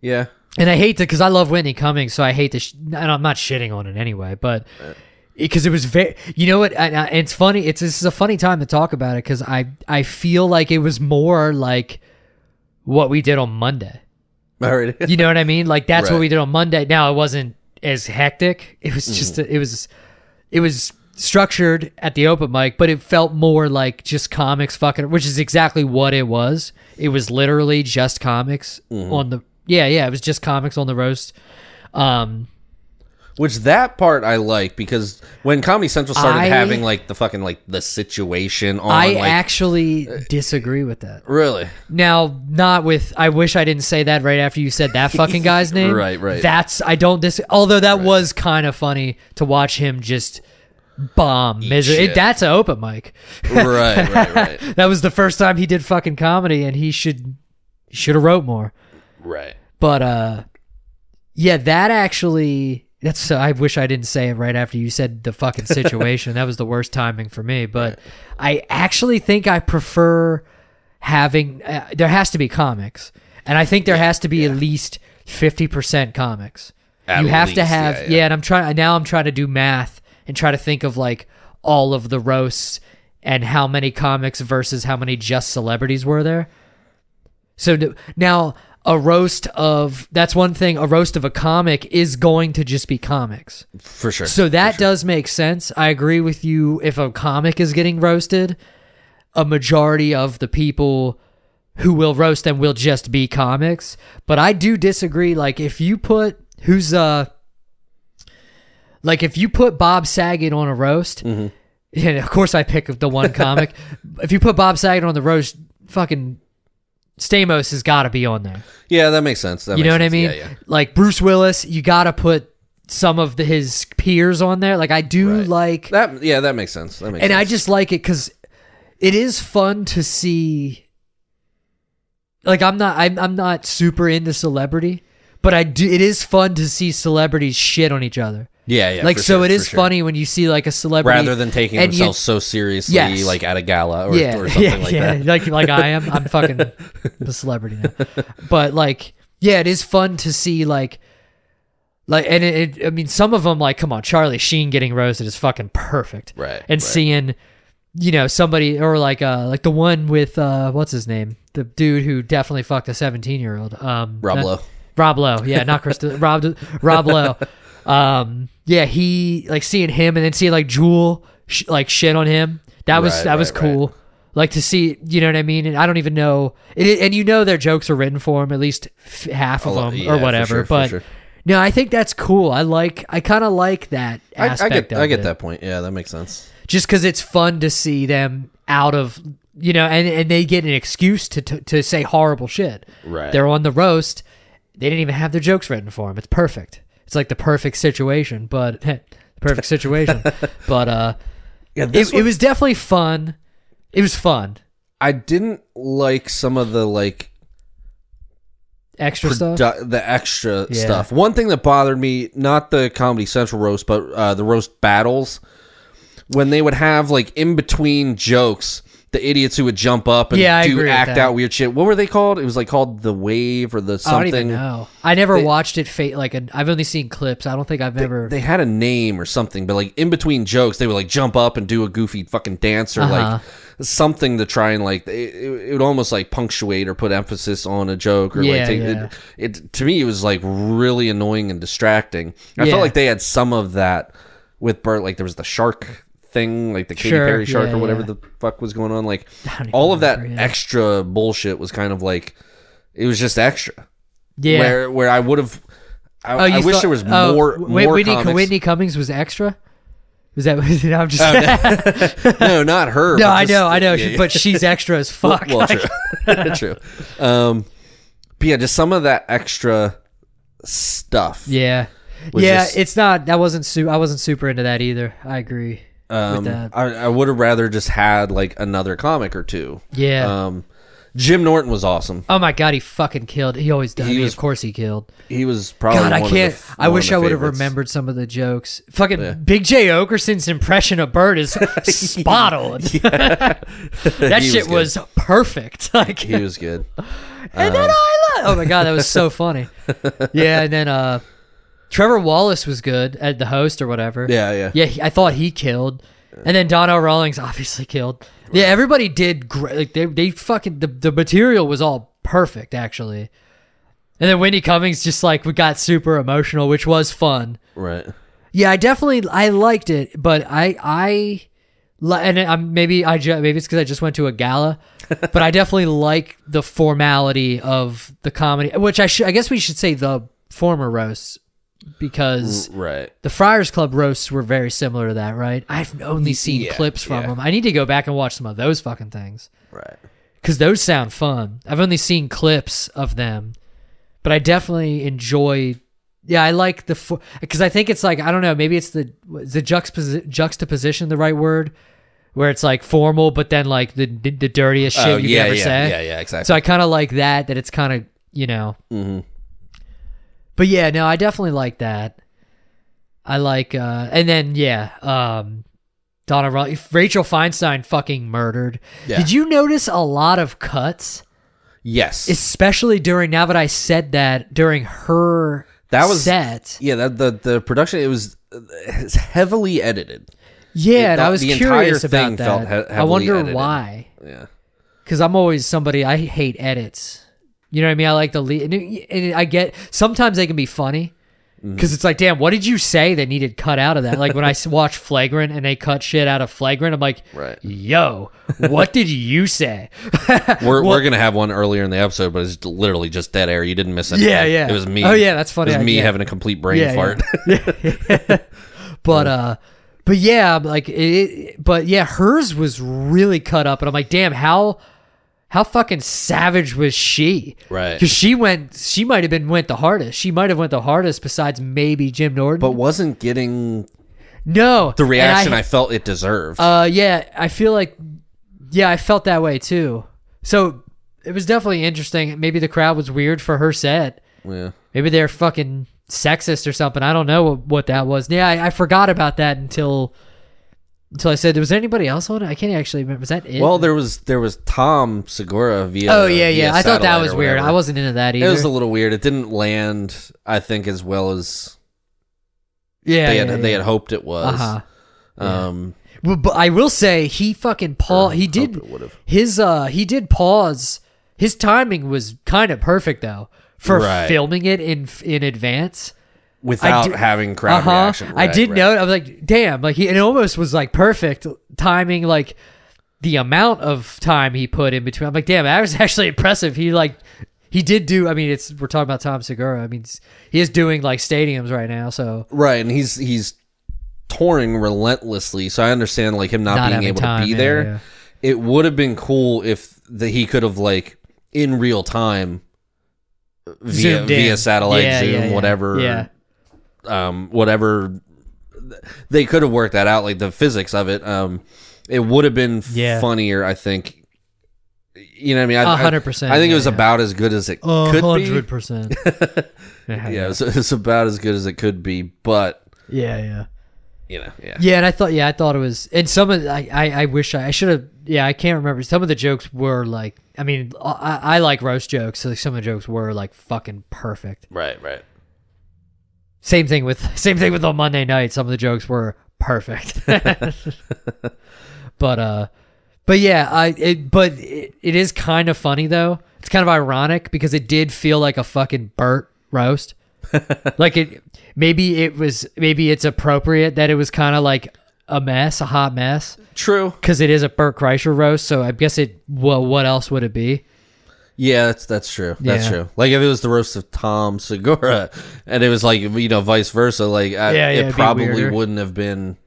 Yeah. and I hate to because I love Whitney Cummings, so I hate to. Sh- and I'm not shitting on it anyway, but because it was very, you know what? And, and it's funny. It's this is a funny time to talk about it because I I feel like it was more like what we did on Monday. Right. You know what I mean? Like that's what Right. we did on Monday. Now it wasn't as hectic. It was just Mm-hmm. it was it was structured at the open mic, but it felt more like just comics fucking, which is exactly what it was. It was literally just comics Mm-hmm. on the yeah yeah. It was just comics on the roast. Um, Which that part I like because when Comedy Central started I- having like the fucking like the situation on I like actually disagree with that. really Now, not with. I wish I didn't say that right after you said that fucking guy's name. Right, right. That's I don't dis. Although that was kind of funny to watch him just bomb. Miser- shit. it, that's an open mic. right right right That was the first time he did fucking comedy, and he should should have wrote more. right. But uh, yeah, that actually. That's. I wish I didn't say it right after you said the fucking situation. that was the worst timing for me. But I actually think I prefer having. Uh, there has to be comics, and I think there has to be at least fifty percent comics. At you have to have yeah, yeah, yeah. And I'm trying now. I'm trying to do math and try to think of like all of the roasts and how many comics versus how many just celebrities were there. So now a roast of that's one thing. A roast of a comic is going to just be comics. For sure. So that does make sense. I agree with you. If a comic is getting roasted, a majority of the people who will roast them will just be comics. But I do disagree. Like if you put who's uh like if you put Bob Saget on a roast, mm-hmm. and of course I pick the one comic. if you put Bob Saget on the roast, fucking Stamos has got to be on there. yeah, that makes sense. That You makes know what I mean? Yeah, yeah. Like Bruce Willis, you got to put some of the, his peers on there. Like I do Right. like, That yeah, that makes sense. That makes and sense. I just like it because it is fun to see. Like I'm not, I'm, I'm not super into celebrity, but I do. It is fun to see celebrities shit on each other. Yeah, yeah. like so, sure, it is sure. funny when you see like a celebrity rather than taking and you- themselves so seriously, Yes. like at a gala or, yeah, or something yeah, like yeah. that. Like like I am. I'm fucking a celebrity now. But like, yeah, it is fun to see like, like, and it, it. I mean, some of them like, come on, Charlie Sheen getting roasted is fucking perfect. Right, And right. seeing, you know, somebody or like uh like the one with uh what's his name, the dude who definitely fucked a 17 year old. Um, Rob not- Lowe. Rob Lowe, yeah, not Chris. Rob Rob Lowe. Um, yeah, he like seeing him and then seeing like Jewel sh- like shit on him. That was Right, that was right, right. cool. Like to see, you know what I mean? And I don't even know, it, and you know their jokes are written for him, at least f- half of lot- them yeah, or whatever. sure, but sure. no, I think that's cool. I like, I kind of like that I, I aspect get, I get it. that point. Yeah, that makes sense. Just because it's fun to see them out of, you know, and, and they get an excuse to, to to say horrible shit. Right. They're on the roast. They didn't even have their jokes written for them. It's perfect. It's like the perfect situation, but the perfect situation. but uh, Yeah, it, it was definitely fun. It was fun. I didn't like some of the like Extra stuff. the extra Yeah. stuff. One thing that bothered me, not the Comedy Central roast, but uh, the roast battles, when they would have like in between jokes, the idiots who would jump up and Yeah, do act out weird shit. What were they called? It was like called the wave or the something. I don't even know. I never They- watched it. Fate like i I've only seen clips. I don't think I've ever. They had a name or something, but like in between jokes, they would like jump up and do a goofy fucking dance or Uh-huh. like something to try and like it, it would almost like punctuate or put emphasis on a joke or Yeah, like take, yeah. it, it. To me, it was like really annoying and distracting. I Yeah. felt like they had some of that with Bert. Like there was the shark thing, like the Katy Sure, Perry shark yeah, or whatever yeah. the fuck was going on. Like I don't even all of that yeah. extra bullshit was kind of like it was just extra. yeah. Where where I would have. I, Oh, I wish thought- there was oh, more. Wait, more Whitney, comics. Whitney Cummings was extra. Was that? no, I'm just. no, not her. no, I just- know, I know, yeah. but she's extra as fuck. well, Like, true, true. Um, but yeah, just some of that extra stuff. yeah, yeah. just- it's not. That wasn't. Su- I wasn't super into that either. I agree. Um, that. I, I would have rather just had like another comic or two. Yeah. Um, Jim Norton was awesome. oh my god, he fucking killed. He always does. He was- of course he killed. He was probably God, I can't. f- I wish the I would have remembered some of the jokes. Fucking Big Jay Oakerson's impression of Bert is spot on. that He shit good. was perfect. Like, He was good. and then I love. Oh my god, that was so funny. Yeah, and then uh, Trevor Wallace was good at the host or whatever. Yeah, yeah. Yeah, he, I thought he killed, and then Donnell Rawlings obviously killed. Yeah, everybody did great. Like they, they fucking the, the material was all perfect actually. And then Whitney Cummings just like we got super emotional, which was fun. Right. Yeah, I definitely I liked it, but I I and I'm maybe I ju- maybe it's because I just went to a gala, but I definitely like the formality of the comedy, which I should I guess we should say the former roasts because Right. the Friars Club roasts were very similar to that, right? I've only seen yeah, clips from yeah. them. I need to go back and watch some of those fucking things Right. because those sound fun. I've only seen clips of them, but I definitely enjoy. Yeah, I like the because I think it's like I don't know. Maybe it's the the juxtaposi- juxtaposition the right word, where it's like formal, but then like the the dirtiest shit Oh, you yeah, ever yeah, say. yeah, yeah, exactly. So I kind of like that. That it's kind of you know. hmm But yeah, no, I definitely like that. I like, uh, and then yeah, um, Donna Rachel Feinstein fucking murdered. Yeah. Did you notice a lot of cuts, Yes. especially during? Now that I said that during her That was- set, yeah. That the the production it was it's heavily edited. yeah, and the- I was curious about that. he- I wonder edited. why. Yeah. because I'm always somebody I hate edits. You know what I mean? I like the lead, and, I get sometimes they can be funny Mm-hmm. because it's like, damn, what did you say that needed cut out of that? Like when I watch Flagrant and they cut shit out of Flagrant, I'm like, Right. yo, what did you say? We're, we're gonna have one earlier in the episode, but it's literally just dead air. You didn't miss anything. Yeah, yeah. It was me. Oh, yeah, that's funny. It was me Yeah. having a complete brain Yeah, fart. yeah. but uh, but yeah, like it, but yeah, hers was really cut up, and I'm like, damn, how how fucking savage was she? Right. Because she went, she might have been went the hardest. She might have went the hardest besides maybe Jim Norton. but wasn't getting no, the reaction And I, felt it deserved. uh, yeah, I feel like, yeah, I felt that way too. So it was definitely interesting. Maybe the crowd was weird for her set. yeah. Maybe they're fucking sexist or something. I don't know what, what that was. Yeah, I, I forgot about that until until I said, was there anybody else on it? I can't actually remember. Was that it? Well, there was there was Tom Segura via. oh yeah, yeah. I thought that was weird. I wasn't into that either. It was a little weird. It didn't land, I think, as well as yeah, they had yeah, they had hoped it was. Uh-huh. Um, Well, but I will say he fucking paw. He did his uh he did pause. His timing was kind of perfect though for Right. filming it in in advance. Without did- having crowd Uh-huh. reaction. I did right. know. I was like, damn, like he it almost was like perfect timing. Like the amount of time he put in between. I'm like, damn, that was actually impressive. He like he did do. I mean, it's we're talking about Tom Segura. I mean, he is doing like stadiums right now. So Right, and he's he's touring relentlessly, so I understand like him not, Not being able time, to be yeah, there. yeah. It would have been cool if the, he could have like in real time via via satellite Yeah, zoom whatever Yeah. Um whatever they could have worked that out like the physics of it um it would have been Yeah. funnier I think you know what I mean I, A I- hundred percent, I think yeah, it was yeah. about as good as it could hundred be percent. yeah it was, it was about as good as it could be but Yeah, yeah. you know yeah Yeah, and I thought, yeah, I thought it was, and some of, I, I, I wish I, I should have, yeah, I can't remember. Some of the jokes were like, I mean, I, I like roast jokes, so some of the jokes were like fucking perfect. right right Same thing with, same thing with on Monday night. Some of the jokes were perfect. but, uh, but yeah, I, it, but it, it is kind of funny though. It's kind of ironic because it did feel like a fucking Bert roast. like it, maybe it was, maybe it's appropriate that it was kind of like a mess, a hot mess true because it is a Bert Kreischer roast. So I guess it. Well, what else would it be? Yeah, that's that's true. That's Yeah. true. Like if it was the roast of Tom Segura, and it was like you know vice versa, like I, Yeah, yeah, it be probably weirder. wouldn't have been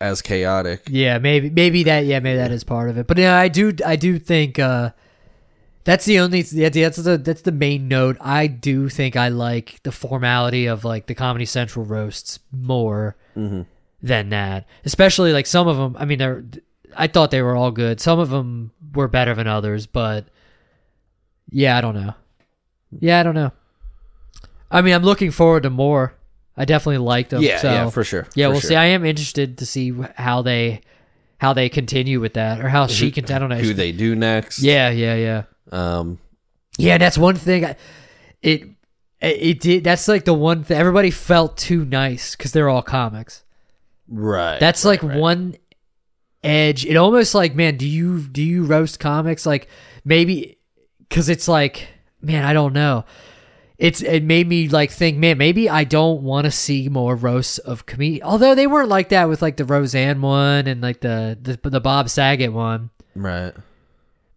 as chaotic. Yeah, maybe maybe that yeah maybe that is part of it. But yeah, I do I do think uh, that's the only yeah, that's the that's the main note. I do think I like the formality of like the Comedy Central roasts more than that. Especially like some of them. I mean, they're I thought they were all good. Some of them were better than others, but yeah, I don't know. Yeah, I don't know. I mean, I'm looking forward to more. I definitely liked them. Yeah, so, yeah, for sure. Yeah, for we'll sure. see. I am interested to see how they how they continue with that, or how she can. I don't know. who they do next. yeah, yeah, yeah, Um. yeah. That's one thing. I, it it did. That's like the one thing. Everybody felt too nice because they're all comics. Right. That's right, like right. one edge. It almost like, man, do you do you roast comics? Like maybe because it's like, man, I don't know. It's it made me like think, man, maybe I don't want to see more roasts of comedians. Although they weren't like that with like the Roseanne one and like the the, the Bob Saget one. Right.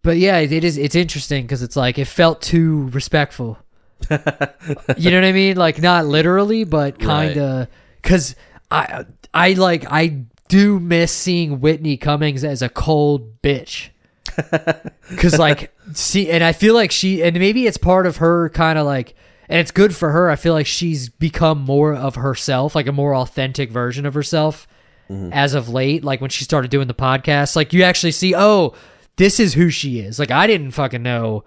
But yeah, it is. It's interesting because it's like it felt too respectful. you know what I mean? Like not literally, but kind of. Because I, I like, I do miss seeing Whitney Cummings as a cold bitch. Because like, see, and I feel like she, and maybe it's part of her kind of like, and it's good for her. I feel like she's become more of herself, like a more authentic version of herself mm-hmm. as of late. Like when she started doing the podcast, like you actually see, oh, this is who she is. Like I didn't fucking know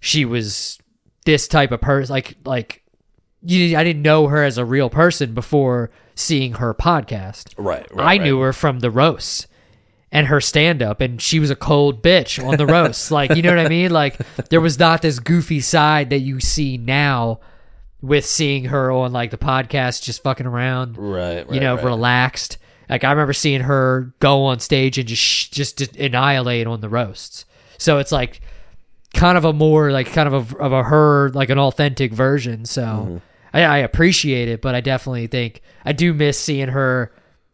she was this type of person. Like like you, I didn't know her as a real person before seeing her podcast. Right. right I knew her from the roast and her stand up and she was a cold bitch on the roast. like, you know what I mean? Like there was not this goofy side that you see now with seeing her on like the podcast just fucking around Right. right you know, right. relaxed. Like I remember seeing her go on stage and just sh- just annihilate on the roasts. So it's like kind of a more like kind of a of a her like an authentic version. So Mm-hmm. I, I appreciate it, but I definitely think I do miss seeing her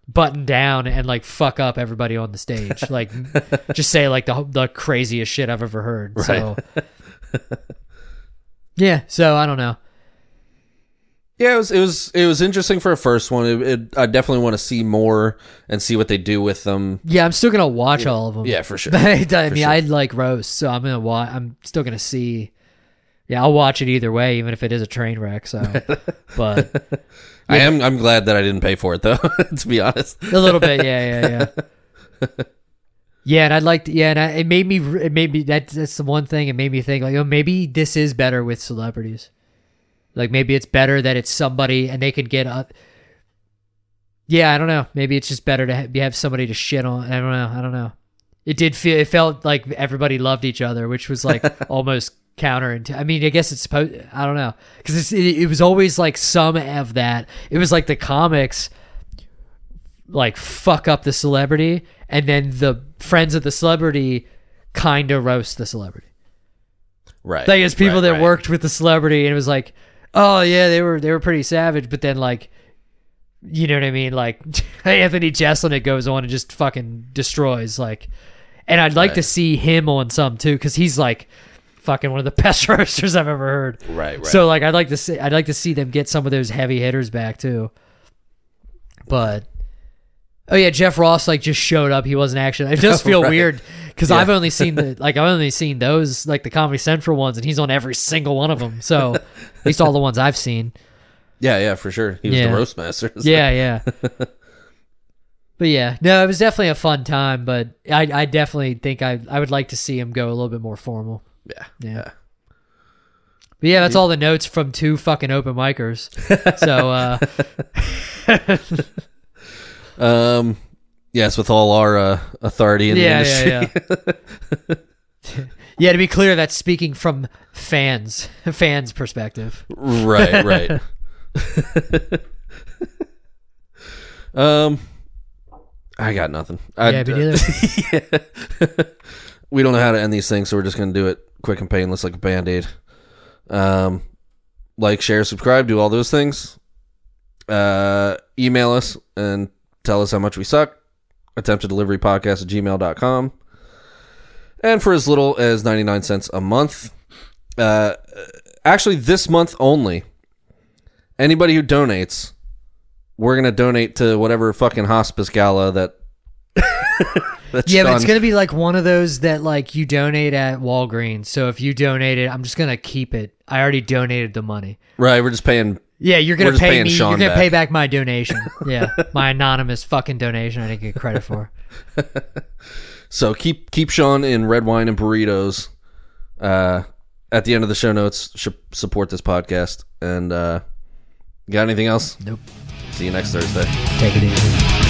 button down and like fuck up everybody on the stage. like just say like the the craziest shit I've ever heard. So yeah, so I don't know. Yeah, it was it was it was interesting for a first one. It, it, I definitely want to see more and see what they do with them. Yeah, I'm still gonna watch all of them. Yeah, for sure. I mean, sure. I like roast, so I'm gonna watch. I'm still gonna see. Yeah, I'll watch it either way, even if it is a train wreck. So, but I am I'm glad that I didn't pay for it though. to be honest. a little bit, yeah, yeah, yeah. Yeah, and I'd like to. Yeah, and I, it made me. It made me. That, that's the one thing. It made me think like, oh, maybe this is better with celebrities. Like maybe it's better that it's somebody and they could get up. Yeah, I don't know. Maybe it's just better to ha- have somebody to shit on. I don't know. I don't know. It did feel. It felt like everybody loved each other, which was like almost counter. And I mean, I guess it's supposed. I don't know because it, it was always like some of that. It was like the comics like fuck up the celebrity and then the friends of the celebrity kind of roast the celebrity Right. like it's people right, that right. worked with the celebrity and it was like oh yeah they were they were pretty savage but then like you know what i mean like anthony jeselnik goes on and just fucking destroys like and i'd like to see him on some too because he's like fucking one of the best roasters i've ever heard Right, right. so like I'd like to see I'd like to see them get some of those heavy hitters back too. But oh yeah, Jeff Ross like just showed up. He wasn't actually. It does feel Right. weird because Yeah. I've only seen the like I've only seen those like the Comedy Central ones, and he's on every single one of them. So at least all the ones I've seen. yeah, yeah, for sure. He was Yeah. the roast master. so- Yeah, yeah. But yeah, no, it was definitely a fun time. But I, I definitely think I, I would like to see him go a little bit more formal. Yeah. Yeah. Yeah. But yeah, that's all the notes from two fucking open micers. So uh, Um yes, with all our uh, authority in yeah, the industry. yeah, yeah. yeah, to be clear, that's speaking from fans, fans' perspective. right, right. um I got nothing. I, yeah, me neither. We don't know how to end these things, so we're just gonna do it quick and painless like a band aid. Um, like, share, subscribe, do all those things. Uh, email us and tell us how much we suck. Attempted delivery podcast at gmail.com. And for as little as 99 cents a month, uh, actually, this month only, anybody who donates we're gonna donate to whatever fucking hospice gala that. that Yeah, but it's gonna be like one of those that like you donate at Walgreens. So if you donate it, I'm just gonna keep it. I already donated the money. right. We're just paying. Yeah, you're gonna pay me. Shawn you're gonna back. pay back my donation. Yeah, my anonymous fucking donation. I didn't get credit for. So keep keep Shawn in red wine and burritos. Uh, at the end of the show notes, sh- support this podcast. And uh, got anything else? Nope. See you next Thursday. Take it easy.